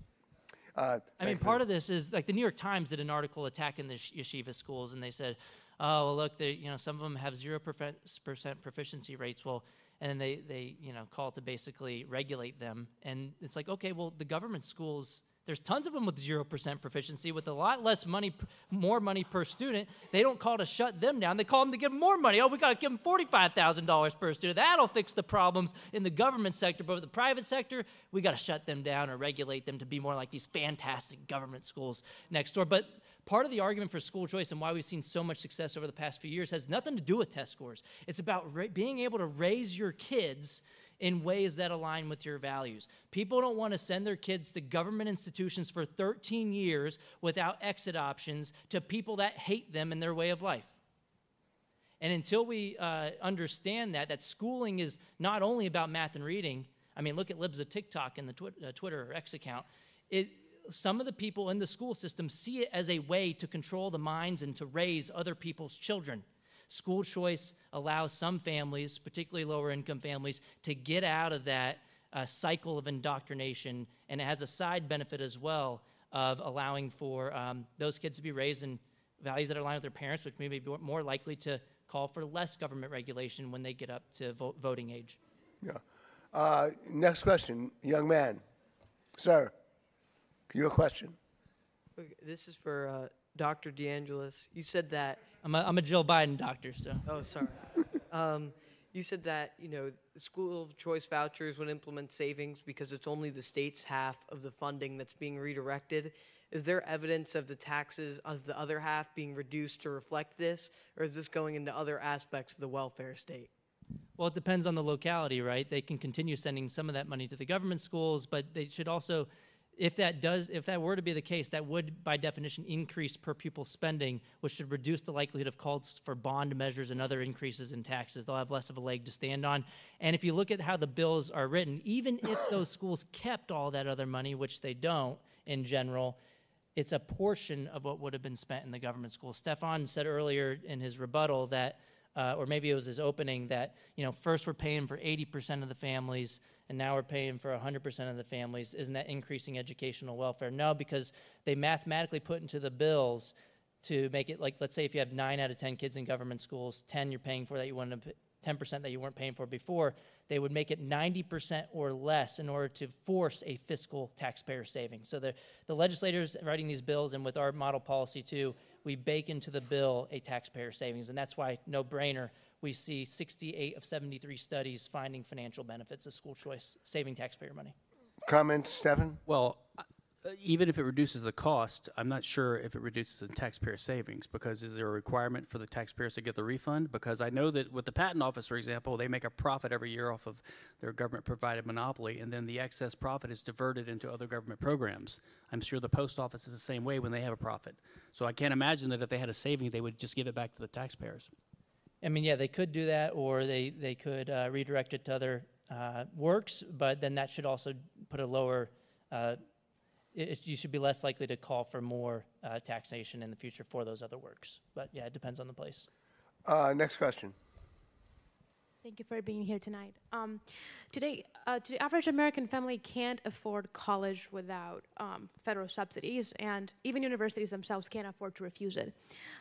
Uh, I mean, part of this is like the New York Times did an article attacking the sh- yeshiva schools, and they said, "Oh, well, look, they, you know, some of them have zero percent proficiency rates." Well, and then they, they, you know, call to basically regulate them, and it's like, okay, well, the government schools. There's tons of them with zero percent proficiency, with a lot less money, more money per student. They don't call to shut them down. They call them to give them more money. Oh, we got to give them forty-five thousand dollars per student. That'll fix the problems in the government sector. But the private sector, we got to shut them down or regulate them to be more like these fantastic government schools next door. But part of the argument for school choice and why we've seen so much success over the past few years has nothing to do with test scores. It's about being able to raise your kids in ways that align with your values. People don't want to send their kids to government institutions for 13 years without exit options to people that hate them and their way of life. And until we uh, understand that, that schooling is not only about math and reading, I mean, look at Libs of TikTok and the twi- uh, Twitter or X account. It, some of the people in the school system see it as a way to control the minds and to raise other people's children. School choice allows some families, particularly lower income families, to get out of that uh, cycle of indoctrination, and it has a side benefit as well of allowing for um, those kids to be raised in values that are aligned with their parents, which may be more likely to call for less government regulation when they get up to vo- voting age. Yeah. Uh, Next question, young man. Sir, your question. Okay, this is for uh, Dr. DeAngelis. You said that. I'm a, I'm a Jill Biden doctor, so. Oh, sorry. um, you said that you know school choice vouchers would implement savings because it's only the state's half of the funding that's being redirected. Is there evidence of the taxes of the other half being reduced to reflect this, or is this going into other aspects of the welfare state? Well, it depends on the locality, right? They can continue sending some of that money to the government schools, but they should also, if that does, if that were to be the case, that would, by definition, increase per pupil spending, which should reduce the likelihood of calls for bond measures and other increases in taxes. They'll have less of a leg to stand on. And if you look at how the bills are written, even if those schools kept all that other money, which they don't in general, it's a portion of what would have been spent in the government schools. Stephan said earlier in his rebuttal that, uh, or maybe it was his opening, that you know first we're paying for 80% of the families, and now we're paying for 100% of the families. Isn't that increasing educational welfare? No, because they mathematically put into the bills to make it like, let's say if you have nine out of 10 kids in government schools, 10 you're paying for that you wanted to. 10% that you weren't paying for before, they would make it 90% or less in order to force a fiscal taxpayer saving. So the, the legislators writing these bills, and with our model policy too, we bake into the bill a taxpayer savings. And that's why, no brainer, we see 68 of 73 studies finding financial benefits of school choice, saving taxpayer money. Comment, Stephan? Well, uh, even if it reduces the cost, I'm not sure if it reduces the taxpayer savings because is there a requirement for the taxpayers to get the refund? Because I know that with the patent office, for example, they make a profit every year off of their government provided monopoly, and then the excess profit is diverted into other government programs. I'm sure the post office is the same way when they have a profit. So I can't imagine that if they had a saving, they would just give it back to the taxpayers. I mean, yeah, they could do that, or they, they could uh, redirect it to other uh, works, but then that should also put a lower, uh, it, you should be less likely to call for more uh, taxation in the future for those other works. But yeah, it depends on the place. Uh, Next question. Thank you for being here tonight. Um, today, uh, the average American family can't afford college without um, federal subsidies, and even universities themselves can't afford to refuse it.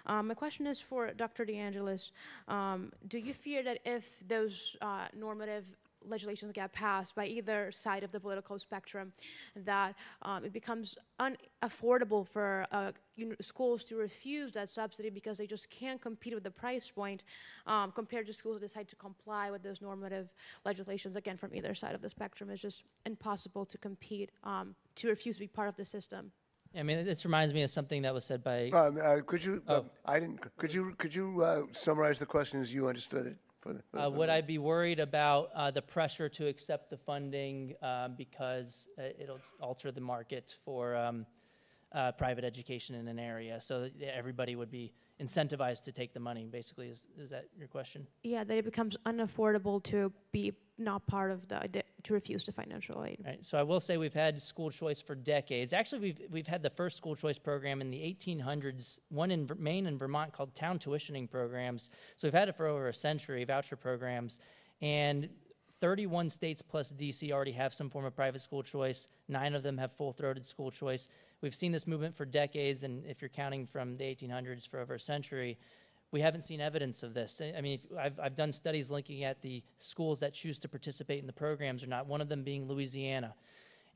Um, my question is for Dr. DeAngelis. Um, do you fear that if those uh, normative legislations get passed by either side of the political spectrum, that um, it becomes unaffordable for uh, uni- schools to refuse that subsidy because they just can't compete with the price point um, compared to schools that decide to comply with those normative legislations. Again, from either side of the spectrum, it's just impossible to compete um, to refuse to be part of the system. I mean, this reminds me of something that was said by. Um, uh, could you, uh, Oh. I didn't, could you, could you uh, summarize the question as you understood it? For the- for the- Uh, would I be worried about uh, the pressure to accept the funding um, because uh, it'll alter the market for um, uh, private education in an area? So that everybody would be incentivized to take the money, basically. Is, is that your question? Yeah, that it becomes unaffordable to be not part of the to refuse the financial aid. Right. So I will say we've had school choice for decades. Actually, we've we've had the first school choice program in the 1800s, one in Maine and Vermont called town tuitioning programs. So we've had it for over a century, voucher programs, and 31 states plus DC already have some form of private school choice. Nine of them have full-throated school choice. We've seen this movement for decades, and if you're counting from the 1800s for over a century, we haven't seen evidence of this. I mean, if, I've, I've done studies looking at the schools that choose to participate in the programs or not, one of them being Louisiana.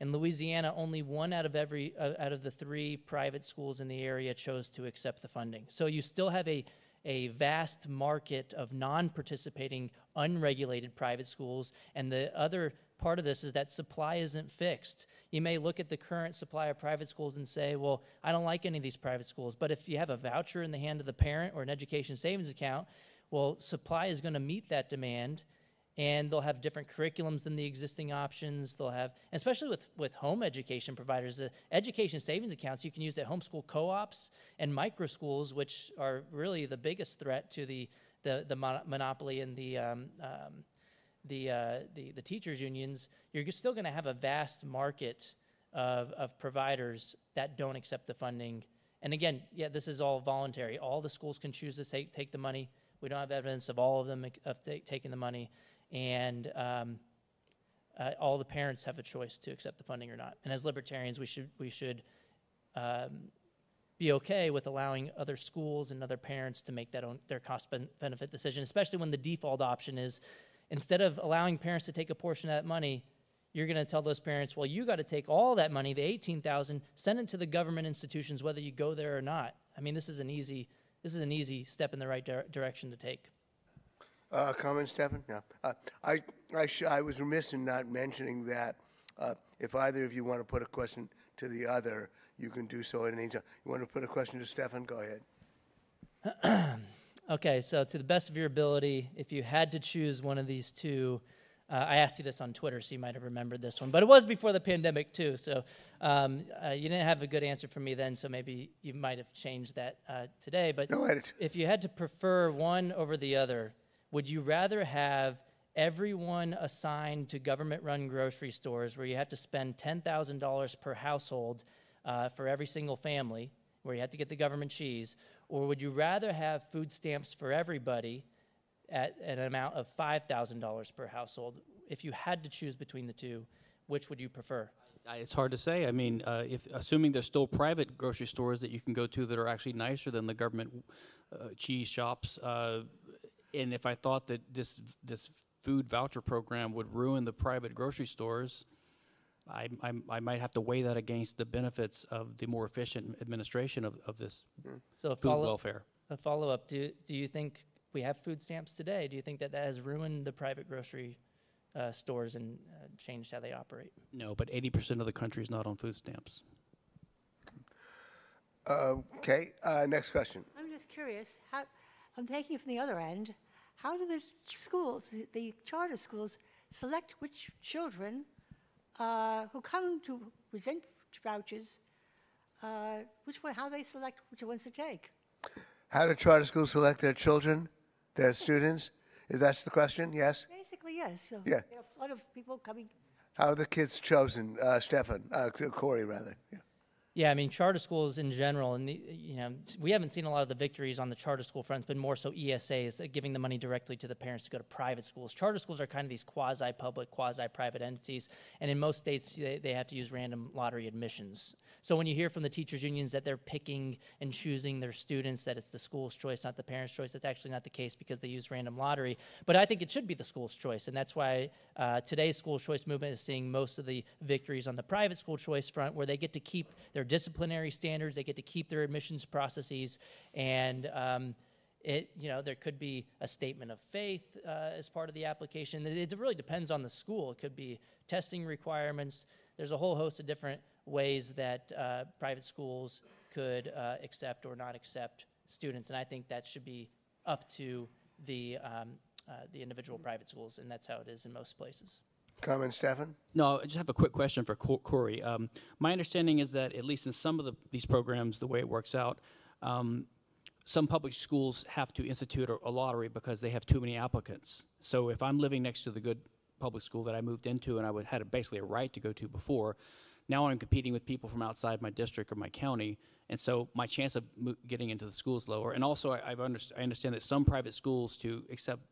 In Louisiana, only one out of every uh, out of the three private schools in the area chose to accept the funding. So you still have a a vast market of non-participating, unregulated private schools, and the other part of this is that supply isn't fixed. You may look at the current supply of private schools and say, well, I don't like any of these private schools. But if you have a voucher in the hand of the parent or an education savings account, well, supply is going to meet that demand and they'll have different curriculums than the existing options. They'll have, especially with, with home education providers, the education savings accounts you can use at homeschool co-ops and micro schools, which are really the biggest threat to the the, the mon- monopoly and the um, um, the, uh, the the teachers unions. You're still going to have a vast market of of providers that don't accept the funding. And again, yeah, this is all voluntary. All the schools can choose to take take the money. We don't have evidence of all of them of ta- taking the money and um, uh, all the parents have a choice to accept the funding or not. And as libertarians, we should we should um, be okay with allowing other schools and other parents to make that own their cost ben- benefit decision, especially when the default option is instead of allowing parents to take a portion of that money. You're going to tell those parents, well, you got to take all that money, the 18,000, send it to the government institutions, whether you go there or not. I mean, this is an easy, this is an easy step in the right dir- direction to take. Uh, comment, Stephan? Yeah. Uh, I, I, sh- I was remiss in not mentioning that uh, if either of you want to put a question to the other, you can do so at any time. You want to put a question to Stephan? Go ahead. Okay, so to the best of your ability, if you had to choose one of these two, uh, I asked you this on Twitter, so you might have remembered this one, but it was before the pandemic too. So um, uh, you didn't have a good answer for me then, so maybe you might have changed that uh, today. But No if you had to prefer one over the other, would you rather have everyone assigned to government-run grocery stores where you have to spend $10,000 per household uh, for every single family, where you have to get the government cheese, or would you rather have food stamps for everybody at an amount of $5,000 per household? If you had to choose between the two, which would you prefer? It's hard to say. I mean, uh, if assuming there's still private grocery stores that you can go to that are actually nicer than the government uh, cheese shops, uh, and if I thought that this this food voucher program would ruin the private grocery stores, I, I, I might have to weigh that against the benefits of the more efficient administration of, of this So a food follow, welfare. a follow-up, do, do you think we have food stamps today? Do you think that that has ruined the private grocery uh, stores and uh, changed how they operate? No, but 80% of the country is not on food stamps. Uh, okay, uh, next question. I'm just curious, how, I'm taking it from the other end, how do the schools, the- the charter schools, select which children uh, who come to present vouchers, uh, which one, how they select which ones to take? How do charter schools select their children, their students? Is that the question? Yes? Basically, yes. So Yeah. There are a lot of people coming. How are the kids chosen? Uh, Stephan, uh, Corey, rather. Yeah. Yeah, I mean, charter schools in general, and the, you know, we haven't seen a lot of the victories on the charter school fronts, but more so ESAs, uh, giving the money directly to the parents to go to private schools. Charter schools are kind of these quasi-public, quasi-private entities, and in most states, they, they have to use random lottery admissions. So when you hear from the teachers unions that they're picking and choosing their students, that it's the school's choice, not the parents' choice, that's actually not the case because they use random lottery. But I think it should be the school's choice, and that's why uh, today's school choice movement is seeing most of the victories on the private school choice front, where they get to keep their disciplinary standards, they get to keep their admissions processes, and um, it, you know, there could be a statement of faith uh, as part of the application. It, it really depends on the school. It could be testing requirements. There's a whole host of different ways that uh, private schools could uh, accept or not accept students, and I think that should be up to the um, uh, the individual private schools, and that's how it is in most places. Comment, Stephan? No, I just have a quick question for Corey. Um, my understanding is that at least in some of the, these programs, the way it works out, um, some public schools have to institute a, a lottery because they have too many applicants. So if I'm living next to the good public school that I moved into and I would, had a, basically a right to go to before, now I'm competing with people from outside my district or my county, and so my chance of mo- getting into the school is lower. And also, I, I've underst- I understand that some private schools to accept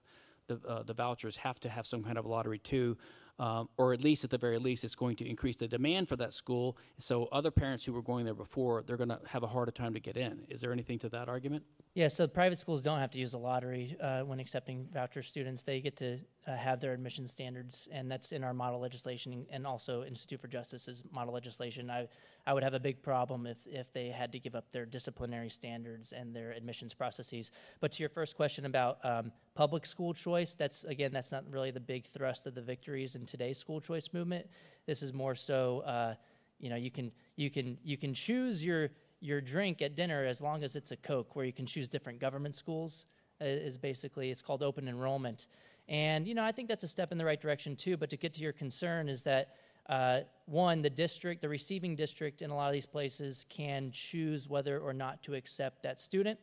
the, uh, the vouchers have to have some kind of lottery too, um, or at least at the very least, it's going to increase the demand for that school. So other parents who were going there before, they're going to have a harder time to get in. Is there anything to that argument? Yeah, so private schools don't have to use a lottery uh, when accepting voucher students. They get to uh, have their admission standards, and that's in our model legislation and also Institute for Justice's model legislation. I, I would have a big problem if, if they had to give up their disciplinary standards and their admissions processes. But to your first question about um, public school choice, that's again, that's not really the big thrust of the victories in today's school choice movement. This is more so, uh, you know, you can you can you can choose your your drink at dinner as long as it's a Coke, where you can choose different government schools. Is basically it's called open enrollment, and you know I think that's a step in the right direction too. But to get to your concern is that uh, one, the district, the receiving district in a lot of these places can choose whether or not to accept that student,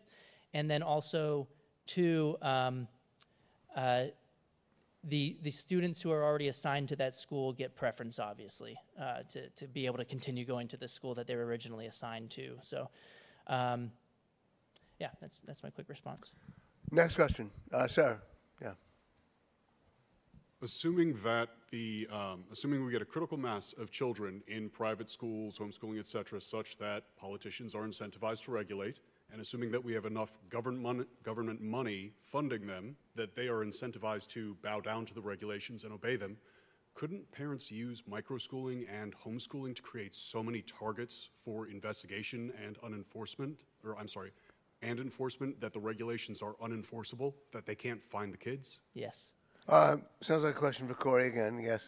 and then also two. Um, uh, the, the students who are already assigned to that school get preference, obviously, uh, to, to be able to continue going to the school that they were originally assigned to. So, um, yeah, that's, that's my quick response. Next question. Uh, Sarah? Yeah. Assuming that the, um, assuming we get a critical mass of children in private schools, homeschooling, et cetera, such that politicians are incentivized to regulate, and assuming that we have enough government, mon- government money funding them, that they are incentivized to bow down to the regulations and obey them, couldn't parents use microschooling and homeschooling to create so many targets for investigation and unenforcement, or I'm sorry, and enforcement that the regulations are unenforceable, that they can't find the kids? Yes. Uh, sounds like a question for Corey again. Yes.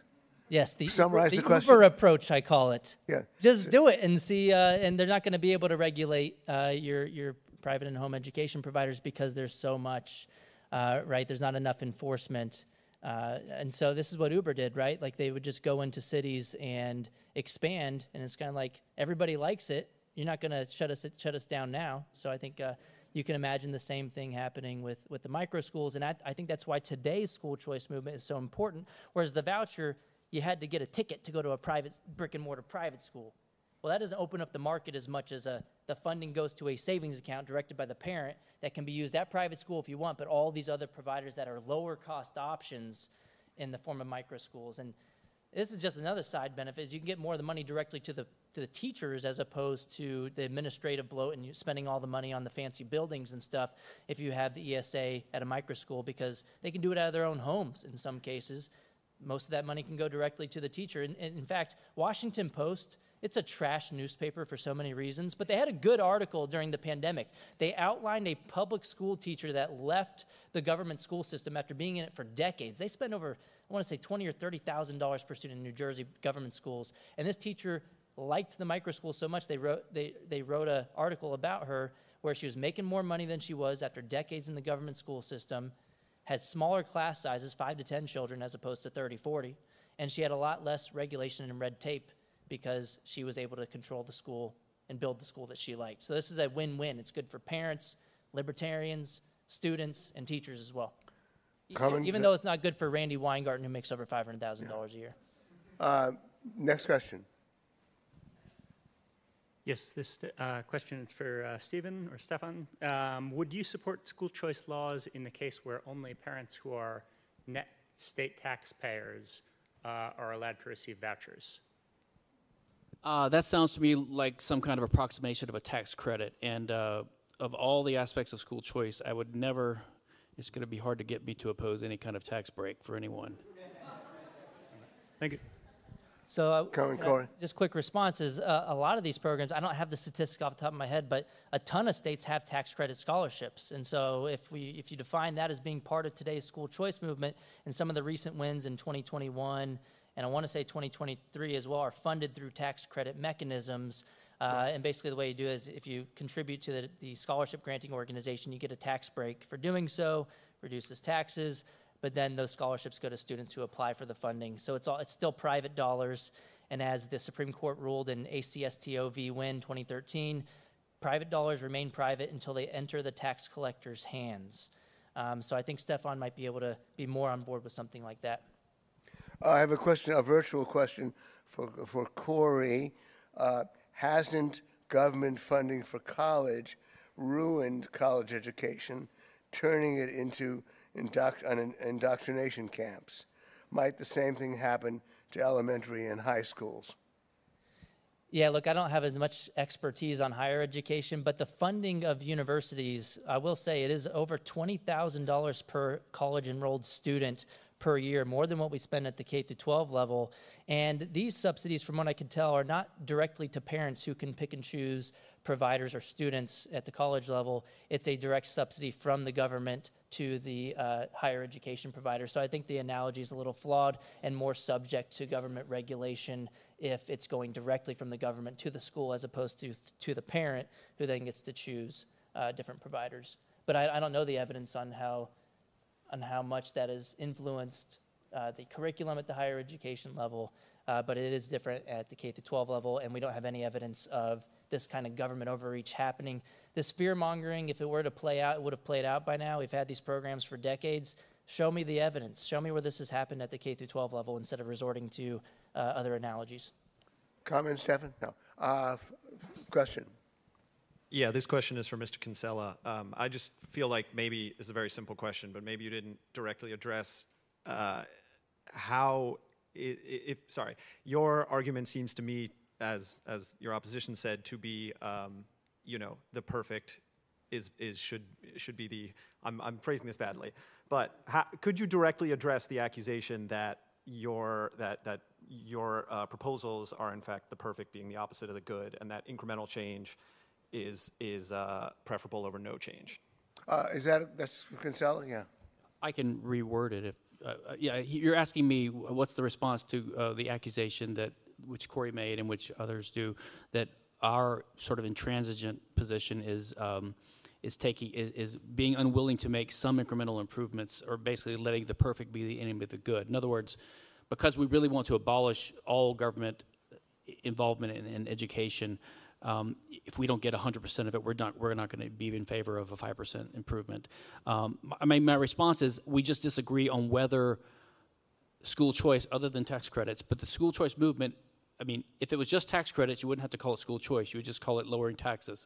Yes, the, Summarize the, the. Uber approach, I call it. Yeah. Just do it and see, uh, and they're not going to be able to regulate uh, your, your private and home education providers because there's so much, uh, right? There's not enough enforcement. Uh, and so this is what Uber did, right? Like they would just go into cities and expand, and it's kind of like everybody likes it. You're not going to shut us shut us down now. So I think uh, you can imagine the same thing happening with with the micro schools, and I, I think that's why today's school choice movement is so important. Whereas the voucher, you had to get a ticket to go to a private brick and mortar private school. Well, that doesn't open up the market as much as a, the funding goes to a savings account directed by the parent that can be used at private school if you want, but all these other providers that are lower cost options in the form of micro schools. And this is just another side benefit is you can get more of the money directly to the, to the teachers as opposed to the administrative bloat and spending all the money on the fancy buildings and stuff if you have the ESA at a micro school because they can do it out of their own homes in some cases most of that money can go directly to the teacher. And, and in fact, Washington Post, it's a trash newspaper for so many reasons, but they had a good article during the pandemic. They outlined a public school teacher that left the government school system after being in it for decades. They spent over, I want to say, twenty or thirty thousand dollars per student in New Jersey government schools, and this teacher liked the micro school so much they wrote they, they wrote an article about her where she was making more money than she was after decades in the government school system had smaller class sizes, five to 10 children, as opposed to 30, 40. And she had a lot less regulation and red tape because she was able to control the school and build the school that she liked. So this is a win win. It's good for parents, libertarians, students, and teachers as well. Even though it's not good for Randi Weingarten, who makes over $500,000 a year. Uh, next question. Yes, this uh, question is for uh, Stephen or Stephan. Um, would you support school choice laws in the case where only parents who are net state taxpayers uh, are allowed to receive vouchers? Uh, that sounds to me like some kind of approximation of a tax credit. And uh, of all the aspects of school choice, I would never, it's going to be hard to get me to oppose any kind of tax break for anyone. Thank you. So, uh, can just quick responses. Uh, a lot of these programs, I don't have the statistics off the top of my head, but a ton of states have tax credit scholarships. And so, if we if you define that as being part of today's school choice movement, and some of the recent wins in 2021 and I want to say 2023 as well are funded through tax credit mechanisms. Uh, and basically, the way you do it is if you contribute to the, the scholarship granting organization, you get a tax break for doing so, reduces taxes but then those scholarships go to students who apply for the funding. So it's all it's still private dollars. And as the Supreme Court ruled in ACSTO v. Winn 2013, private dollars remain private until they enter the tax collector's hands. Um, so I think Stephan might be able to be more on board with something like that. I have a question, a virtual question for, for Corey. Uh, hasn't government funding for college ruined college education, turning it into induct, an indoctrination camps? Might the same thing happen to elementary and high schools? Yeah, look, I don't have as much expertise on higher education, but the funding of universities, I will say it is over $20,000 per college enrolled student per year, more than what we spend at the K through 12 level. And these subsidies, from what I can tell, are not directly to parents who can pick and choose providers or students at the college level. It's a direct subsidy from the government to the uh, higher education provider. So I think the analogy is a little flawed and more subject to government regulation if it's going directly from the government to the school as opposed to to the parent who then gets to choose uh, different providers. But I, I don't know the evidence on how on how much that has influenced uh, the curriculum at the higher education level, uh, but it is different at the K through 12 level, and we don't have any evidence of this kind of government overreach happening. This fear mongering, if it were to play out, it would have played out by now. We've had these programs for decades. Show me the evidence. Show me where this has happened at the K through 12 level instead of resorting to uh, other analogies. Comment, Stephan? No. Uh, f- question. Yeah, this question is for Mr. Kinsella. Um, I just feel like maybe it's a very simple question, but maybe you didn't directly address uh, how, i- i- if sorry, your argument seems to me, as as your opposition said, to be, um, you know, the perfect is is should should be the. I'm I'm phrasing this badly, but how, could you directly address the accusation that your that that your uh, proposals are in fact the perfect being the opposite of the good, and that incremental change is is uh, preferable over no change. Uh, is that, that's for Kinsella? Yeah. I can reword it if, uh, uh, yeah, you're asking me what's the response to uh, the accusation that, which Corey made and which others do, that our sort of intransigent position is, um, is taking, is, is being unwilling to make some incremental improvements or basically letting the perfect be the enemy of the good. In other words, because we really want to abolish all government involvement in, in education, um, if we don't get 100% of it, we're not, we're not going to be in favor of a 5% improvement. Um, I mean, my response is we just disagree on whether school choice, other than tax credits, but the school choice movement, I mean, if it was just tax credits, you wouldn't have to call it school choice. You would just call it lowering taxes.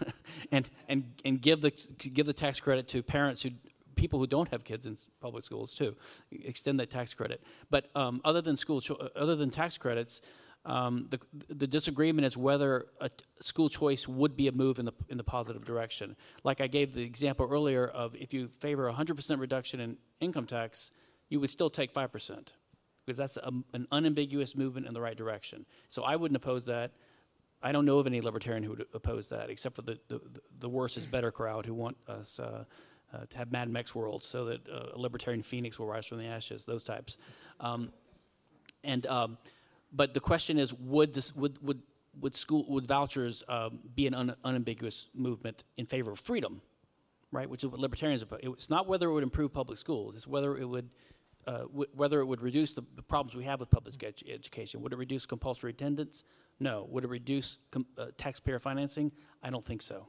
and, and, and give, the, give the tax credit to parents who, people who don't have kids in public schools too. Extend that tax credit. But um, other than school, cho- other than tax credits, um, the, the disagreement is whether a school choice would be a move in the, in the positive direction. Like I gave the example earlier of if you favor 100% reduction in income tax, you would still take 5% because that's a, an unambiguous movement in the right direction. So I wouldn't oppose that. I don't know of any libertarian who would oppose that, except for the, the, the worse is better crowd who want us uh, uh, to have Mad Max world so that uh, a libertarian phoenix will rise from the ashes, those types. Um, and um, but the question is, would this would would would school would vouchers um, be an un, unambiguous movement in favor of freedom, right? Which is what libertarians. Are, it's not whether it would improve public schools; it's whether it would. Uh, w- whether it would reduce the, the problems we have with public edu- education. Would it reduce compulsory attendance? No. Would it reduce com- uh, taxpayer financing? I don't think so.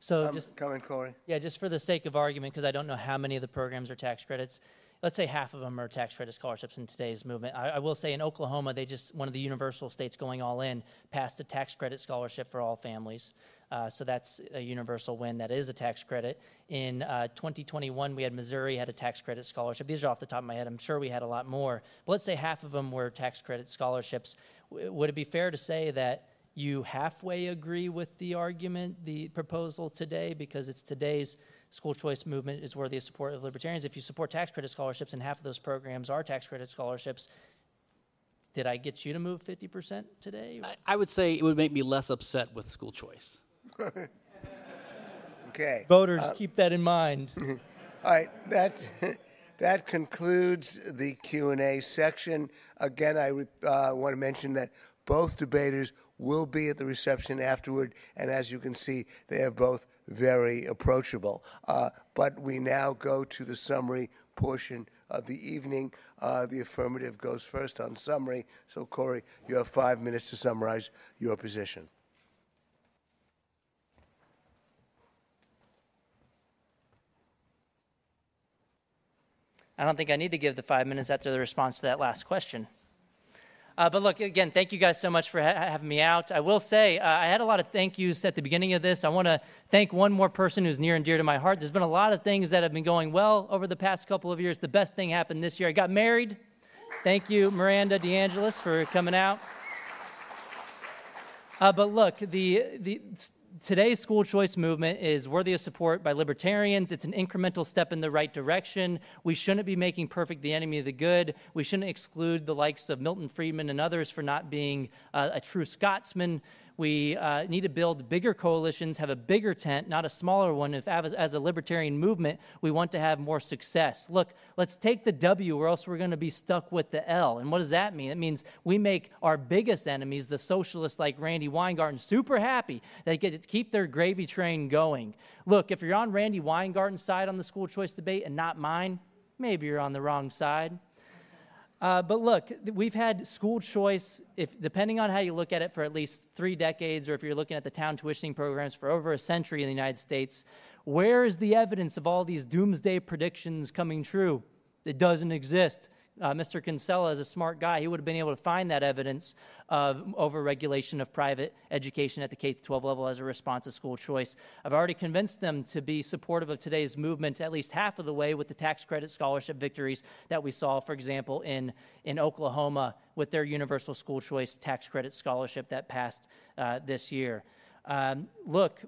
So Um, just Comment, Corey? Yeah, just for the sake of argument, because I don't know how many of the programs are tax credits. Let's say half of them are tax credit scholarships in today's movement. I, I will say in Oklahoma, they just, one of the universal states going all in, passed a tax credit scholarship for all families. Uh, so that's a universal win. That is a tax credit. In uh, 2021, we had Missouri had a tax credit scholarship. These are off the top of my head. I'm sure we had a lot more. But let's say half of them were tax credit scholarships. W- would it be fair to say that you halfway agree with the argument, the proposal today, because it's today's school choice movement is worthy of support of libertarians. If you support tax credit scholarships and half of those programs are tax credit scholarships, did I get you to move 50% today? I, I would say it would make me less upset with school choice. Okay. Voters, Uh, keep that in mind. All right, that, that concludes the Q and A section. Again, I uh, want to mention that both debaters will be at the reception afterward, and as you can see, they are both very approachable. Uh, but we now go to the summary portion of the evening. Uh, the affirmative goes first on summary. So, Corey, you have five minutes to summarize your position. I don't think I need to give the five minutes after the response to that last question. Uh, but look, again, thank you guys so much for ha- having me out. I will say, uh, I had a lot of thank yous at the beginning of this. I want to thank one more person who's near and dear to my heart. There's been a lot of things that have been going well over the past couple of years. The best thing happened this year. I got married. Thank you, Miranda DeAngelis, for coming out. Uh, but look, the, the, today's school choice movement is worthy of support by libertarians. It's an incremental step in the right direction. We shouldn't be making perfect the enemy of the good. We shouldn't exclude the likes of Milton Friedman and others for not being uh, a true Scotsman. We uh, need to build bigger coalitions, have a bigger tent, not a smaller one. If, as, as a libertarian movement, we want to have more success. Look, let's take the W, or else we're going to be stuck with the L. And what does that mean? It means we make our biggest enemies, the socialists like Randi Weingarten, super happy. They get to keep their gravy train going. Look, if you're on Randi Weingarten's side on the school choice debate and not mine, maybe you're on the wrong side. Uh, but look, we've had school choice, if depending on how you look at it, for at least three decades, or if you're looking at the town tuitioning programs for over a century in the United States. Where is the evidence of all these doomsday predictions coming true? It doesn't exist uh, Mr. Kinsella is a smart guy. He would have been able to find that evidence of overregulation of private education at the K 12 level as a response to school choice. I've already convinced them to be supportive of today's movement at least half of the way with the tax credit scholarship victories that we saw, for example, in, in Oklahoma with their universal school choice tax credit scholarship that passed uh, this year. Um, look,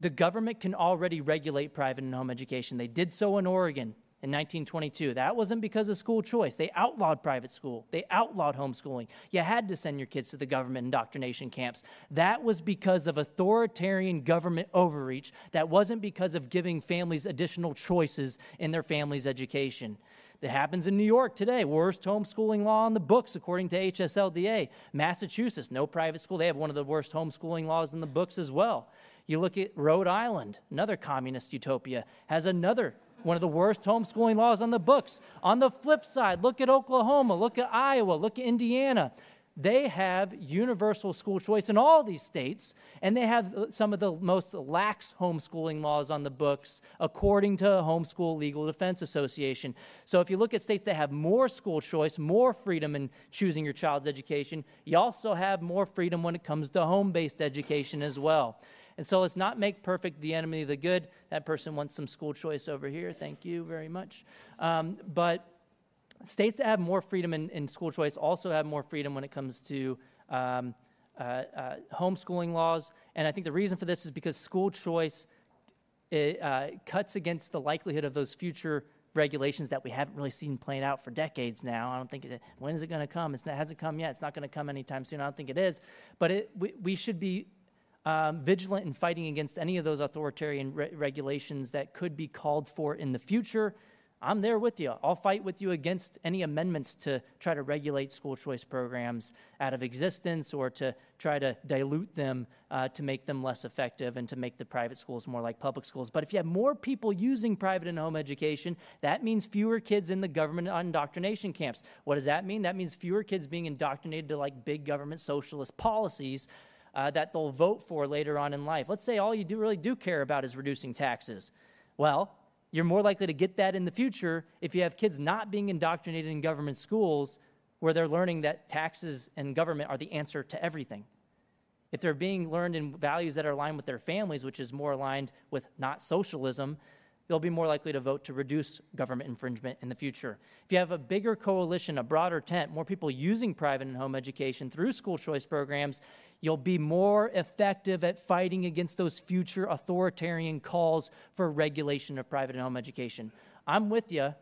the government can already regulate private and home education. They did so in Oregon in 1922. That wasn't because of school choice. They outlawed private school, they outlawed homeschooling. You had to send your kids to the government indoctrination camps. That was because of authoritarian government overreach. That wasn't because of giving families additional choices in their family's education. That happens in New York today. Worst homeschooling law in the books, according to HSLDA. Massachusetts, no private school. They have one of the worst homeschooling laws in the books as well. You look at Rhode Island, another communist utopia, has another one of the worst homeschooling laws on the books. On the flip side, look at Oklahoma, look at Iowa, look at Indiana. They have universal school choice in all these states, and they have some of the most lax homeschooling laws on the books, according to Homeschool Legal Defense Association. So, if you look at states that have more school choice, more freedom in choosing your child's education, you also have more freedom when it comes to home based education as well. And so let's not make perfect the enemy of the good. That person wants some school choice over here. Thank you very much. Um, but states that have more freedom in, in, school choice also have more freedom when it comes to um, uh, uh, homeschooling laws. And I think the reason for this is because school choice it, uh, cuts against the likelihood of those future regulations that we haven't really seen playing out for decades now. I don't think it, when is it going to come? It hasn't come yet. It's not going to come anytime soon. I don't think it is. But it, we, we should be um, vigilant in fighting against any of those authoritarian re- regulations that could be called for in the future. I'm there with you. I'll fight with you against any amendments to try to regulate school choice programs out of existence or to try to dilute them uh, to make them less effective and to make the private schools more like public schools. But if you have more people using private and home education, that means fewer kids in the government indoctrination camps. What does that mean? That means fewer kids being indoctrinated to like big government socialist policies uh, that they'll vote for later on in life. Let's say all you do really do care about is reducing taxes. Well, You're more likely to get that in the future if you have kids not being indoctrinated in government schools where they're learning that taxes and government are the answer to everything. If they're being learned in values that are aligned with their families, which is more aligned with not socialism, they'll be more likely to vote to reduce government infringement in the future. If you have a bigger coalition, a broader tent, more people using private and home education through school choice programs, you'll be more effective at fighting against those future authoritarian calls for regulation of private and home education. I'm with you,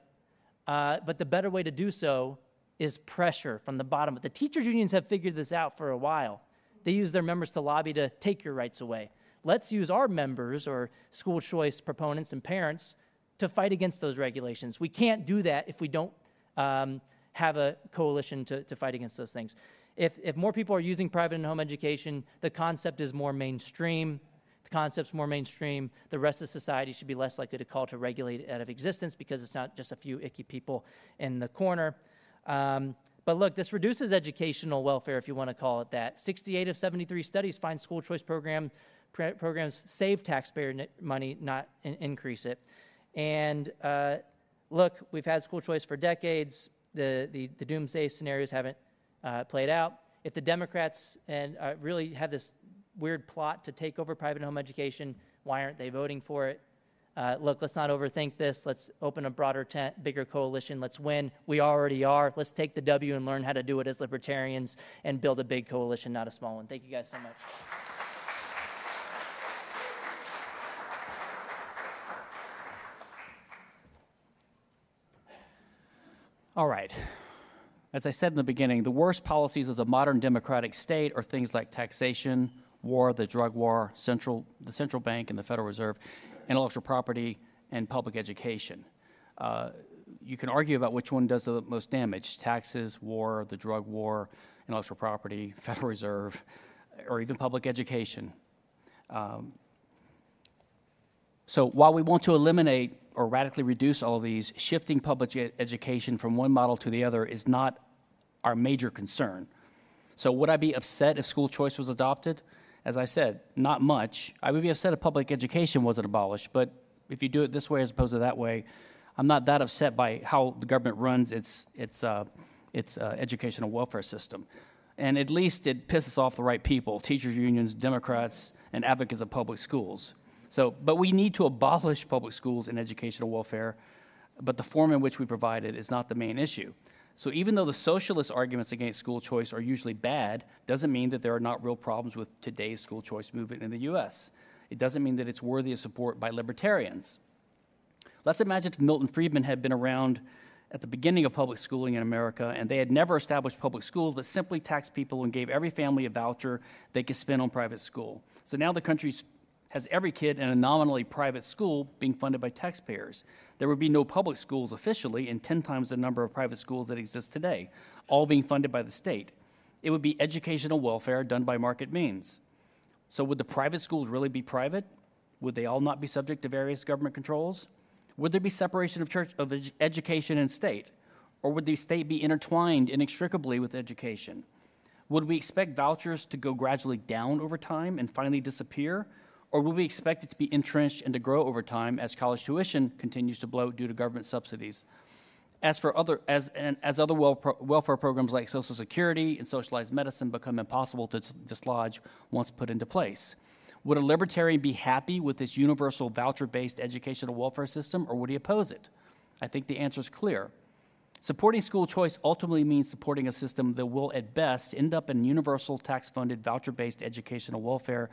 uh, but the better way to do so is pressure from the bottom. The teachers' unions have figured this out for a while. They use their members to lobby to take your rights away. Let's use our members or school choice proponents and parents to fight against those regulations. We can't do that if we don't um, have a coalition to, to fight against those things. If, if more people are using private and home education, the concept is more mainstream. The concept's more mainstream. The rest of society should be less likely to call to regulate it out of existence because it's not just a few icky people in the corner. Um, but look, this reduces educational welfare, if you want to call it that. 68 of 73 studies find school choice program, programs save taxpayer money, not in, increase it. And uh, look, we've had school choice for decades. The, the, the doomsday scenarios haven't uh, played out. If the Democrats and uh, really have this weird plot to take over private home education, why aren't they voting for it? uh, look, let's not overthink this. Let's open a broader tent, bigger coalition. Let's win. We already are. Let's take the W and learn how to do it as libertarians and build a big coalition, not a small one. Thank you guys so much. All right. As I said in the beginning, the worst policies of the modern democratic state are things like taxation, war, the drug war, central, the central bank, and the Federal Reserve intellectual property, and public education. Uh, you can argue about which one does the most damage taxes, war, the drug war, intellectual property, Federal Reserve, or even public education. Um, so while we want to eliminate or radically reduce all these, shifting public education from one model to the other is not our major concern. So would I be upset if school choice was adopted? as I said, not much. I would be upset if public education wasn't abolished, but if you do it this way as opposed to that way, I'm not that upset by how the government runs its, its, uh, its uh, educational welfare system. And at least it pisses off the right people teachers' unions, Democrats, and advocates of public schools. So, but we need to abolish public schools and educational welfare, but the form in which we provide it is not the main issue. So even though the socialist arguments against school choice are usually bad, doesn't mean that there are not real problems with today's school choice movement in the US. It doesn't mean that it's worthy of support by libertarians. Let's imagine if Milton Friedman had been around at the beginning of public schooling in America and they had never established public schools but simply taxed people and gave every family a voucher they could spend on private school. So now the country's has every kid in a nominally private school being funded by taxpayers. There would be no public schools officially, and 10 times the number of private schools that exist today, all being funded by the state. It would be educational welfare done by market means. So, would the private schools really be private? Would they all not be subject to various government controls? Would there be separation of church of ed- education and state? Or would the state be intertwined inextricably with education? Would we expect vouchers to go gradually down over time and finally disappear? Or will we expect it to be entrenched and to grow over time as college tuition continues to bloat due to government subsidies? As for other, as, and as other welfare programs like Social Security and socialized medicine become impossible to dislodge once put into place, would a libertarian be happy with this universal voucher based educational welfare system or would he oppose it? I think the answer is clear. Supporting school choice ultimately means supporting a system that will, at best, end up in universal tax funded voucher based educational welfare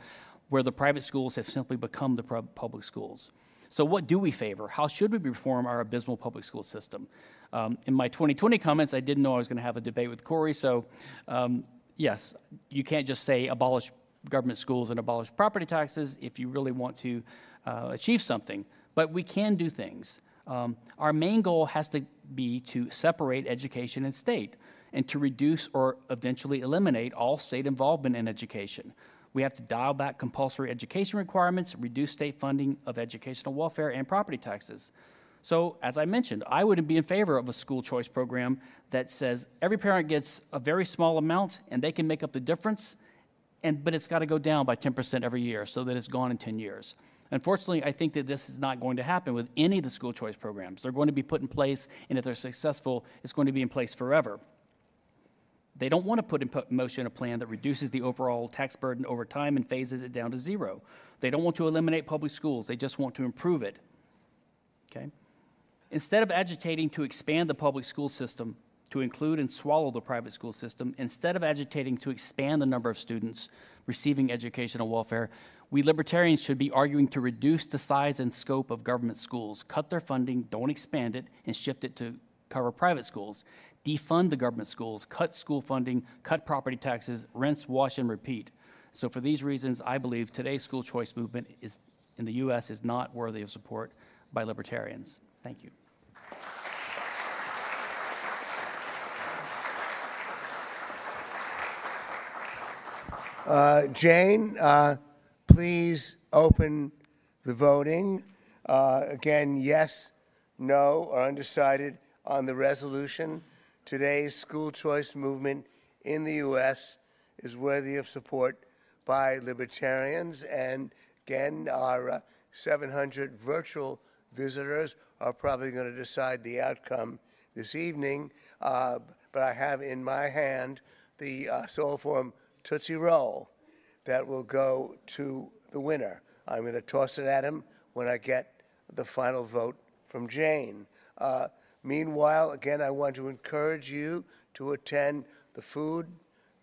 where the private schools have simply become the public schools. So, what do we favor? How should we reform our abysmal public school system? Um, in my 2020 comments, I didn't know I was going to have a debate with Corey. So, um, yes, you can't just say abolish government schools and abolish property taxes if you really want to uh, achieve something. But we can do things. Um, our main goal has to be to separate education and state and to reduce or eventually eliminate all state involvement in education. We have to dial back compulsory education requirements, reduce state funding of educational welfare and property taxes. So, as I mentioned, I would be in favor of a school choice program that says every parent gets a very small amount and they can make up the difference, and, but it's got to go down by 10% every year so that it's gone in 10 years. Unfortunately, I think that this is not going to happen with any of the school choice programs. They're going to be put in place, and if they're successful, it's going to be in place forever. They don't want to put in motion a plan that reduces the overall tax burden over time and phases it down to zero. They don't want to eliminate public schools, they just want to improve it. Okay? Instead of agitating to expand the public school system to include and swallow the private school system, instead of agitating to expand the number of students receiving educational welfare, we libertarians should be arguing to reduce the size and scope of government schools, cut their funding, don't expand it, and shift it to cover private schools. Defund the government schools, cut school funding, cut property taxes, rinse, wash, and repeat. So for these reasons, I believe today's school choice movement is, in the U.S. is not worthy of support by libertarians. Thank you. Uh, Jane, uh, please open the voting. Uh, Again, yes, no, or undecided on the resolution. Today's school choice movement in the U.S. is worthy of support by libertarians. And again, our uh, 700 virtual visitors are probably going to decide the outcome this evening. Uh, But I have in my hand the uh, sole Tootsie Roll that will go to the winner. I'm going to toss it at him when I get the final vote from Jane. Uh, Meanwhile, again, I want to encourage you to attend the food,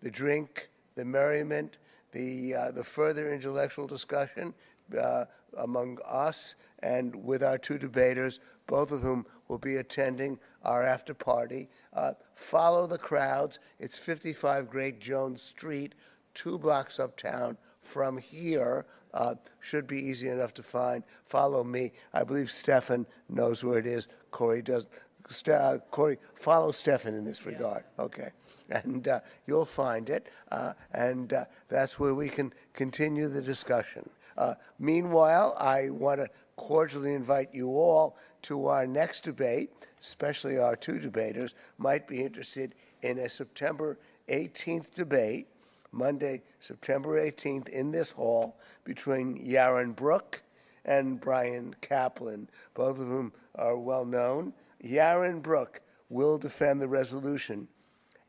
the drink, the merriment, the, uh, the further intellectual discussion uh, among us and with our two debaters, both of whom will be attending our after party. Uh, follow the crowds. It's 55 Great Jones Street, two blocks uptown from here. Uh, should be easy enough to find. Follow me. I believe Stephan knows where it is. Corey does. Uh, Corey, follow Stephan in this regard. Okay. And uh, you'll find it. Uh, and uh, that's where we can continue the discussion. Uh, meanwhile, I want to cordially invite you all to our next debate, especially our two debaters might be interested in a September 18th debate, Monday, September 18th, in this hall between Yaron Brook and Bryan Caplan, both of whom are well known. Yaron Brook will defend the resolution.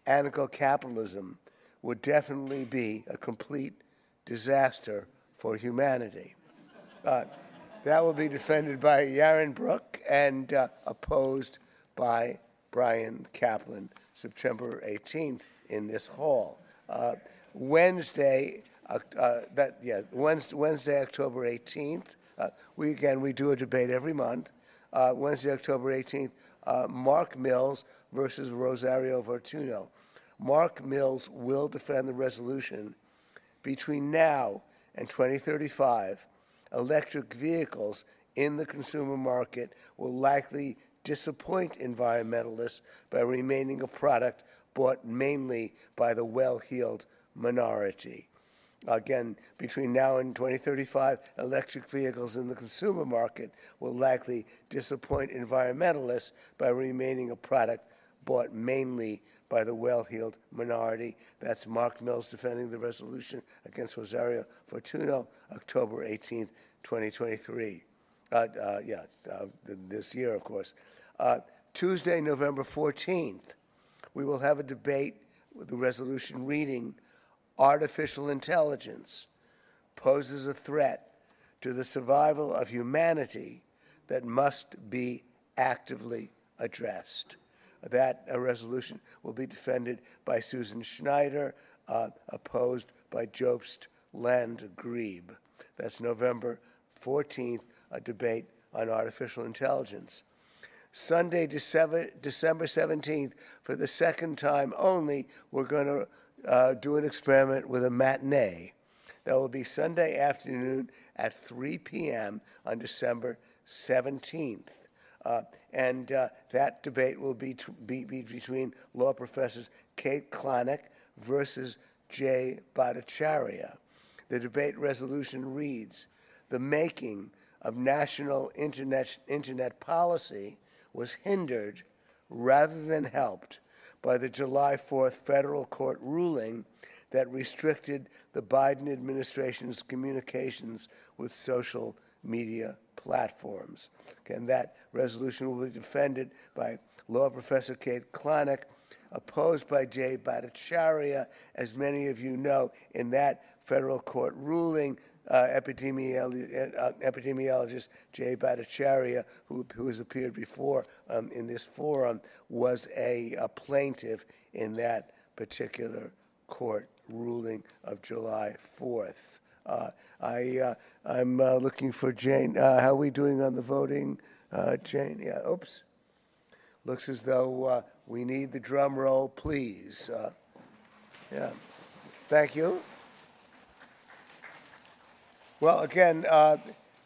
Anarcho-capitalism would definitely be a complete disaster for humanity. Uh, that will be defended by Yaron Brook and uh, opposed by Bryan Caplan, September 18th in this hall. Uh, Wednesday, uh, uh, that yeah, Wednesday, Wednesday, October 18th. Uh, we again we do a debate every month. Wednesday, October 18th. Uh, Mark Mills versus Rosario Fortuno. Mark Mills will defend the resolution. Between now and 2035, electric vehicles in the consumer market will likely disappoint environmentalists by remaining a product bought mainly by the well heeled minority. Again, between now and 2035, electric vehicles in the consumer market will likely disappoint environmentalists by remaining a product bought mainly by the well-heeled minority. That's Mark Mills defending the resolution against Rosario Fortuno, October 18th, 2023. Uh, uh, yeah, uh, this year, of course. Uh, Tuesday, November 14th, we will have a debate with the resolution reading artificial intelligence poses a threat to the survival of humanity that must be actively addressed. That uh, resolution will be defended by Susan Schneider, uh, opposed by Jobst Landgrebe. That's November 14th, a debate on artificial intelligence. Sunday, December, December 17th, for the second time only, we're going to uh, do an experiment with a matinee. That will be Sunday afternoon at 3 p.m. on December 17th. Uh, and uh, that debate will be, be, be between law professors Kate Klonick versus Jay Bhattacharya. The debate resolution reads The making of national internet, internet policy was hindered rather than helped by the July 4th federal court ruling that restricted the Biden administration's communications with social media platforms. And that resolution will be defended by law professor Kate Klonick, opposed by Jay Bhattacharya. As many of you know, in that federal court ruling, uh, uh, epidemiologist Jay Bhattacharya, who, who has appeared before um, in this forum, was a, a plaintiff in that particular court ruling of July 4th. Uh, I, uh, I'm uh, looking for Jane. Uh, how are we doing on the voting, uh, Jane? Yeah, oops. Looks as though we need the drum roll, please. Yeah. Thank you. Well, again, uh,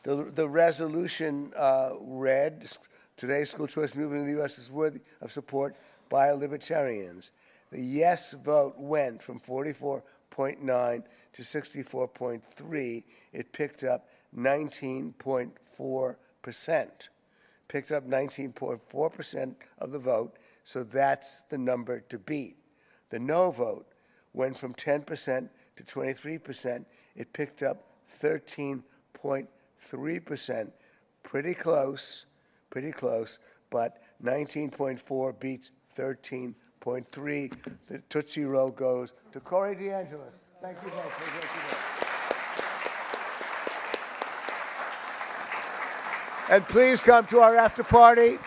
the, the resolution uh, read today's school choice movement in the U.S. is worthy of support by libertarians. The yes vote went from 44.9 to 64.3. It picked up 19.4 percent. Picked up 19.4 percent of the vote, so that's the number to beat. The no vote went from 10 percent to 23 percent. It picked up 13.3 percent. Pretty close, pretty close, but 19.4 beats 13.3. The Tootsie Roll goes to Corey DeAngelis. Thank you both. Thank you both. And please come to our after party,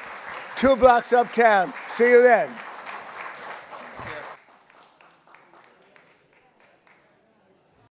two blocks uptown. See you then.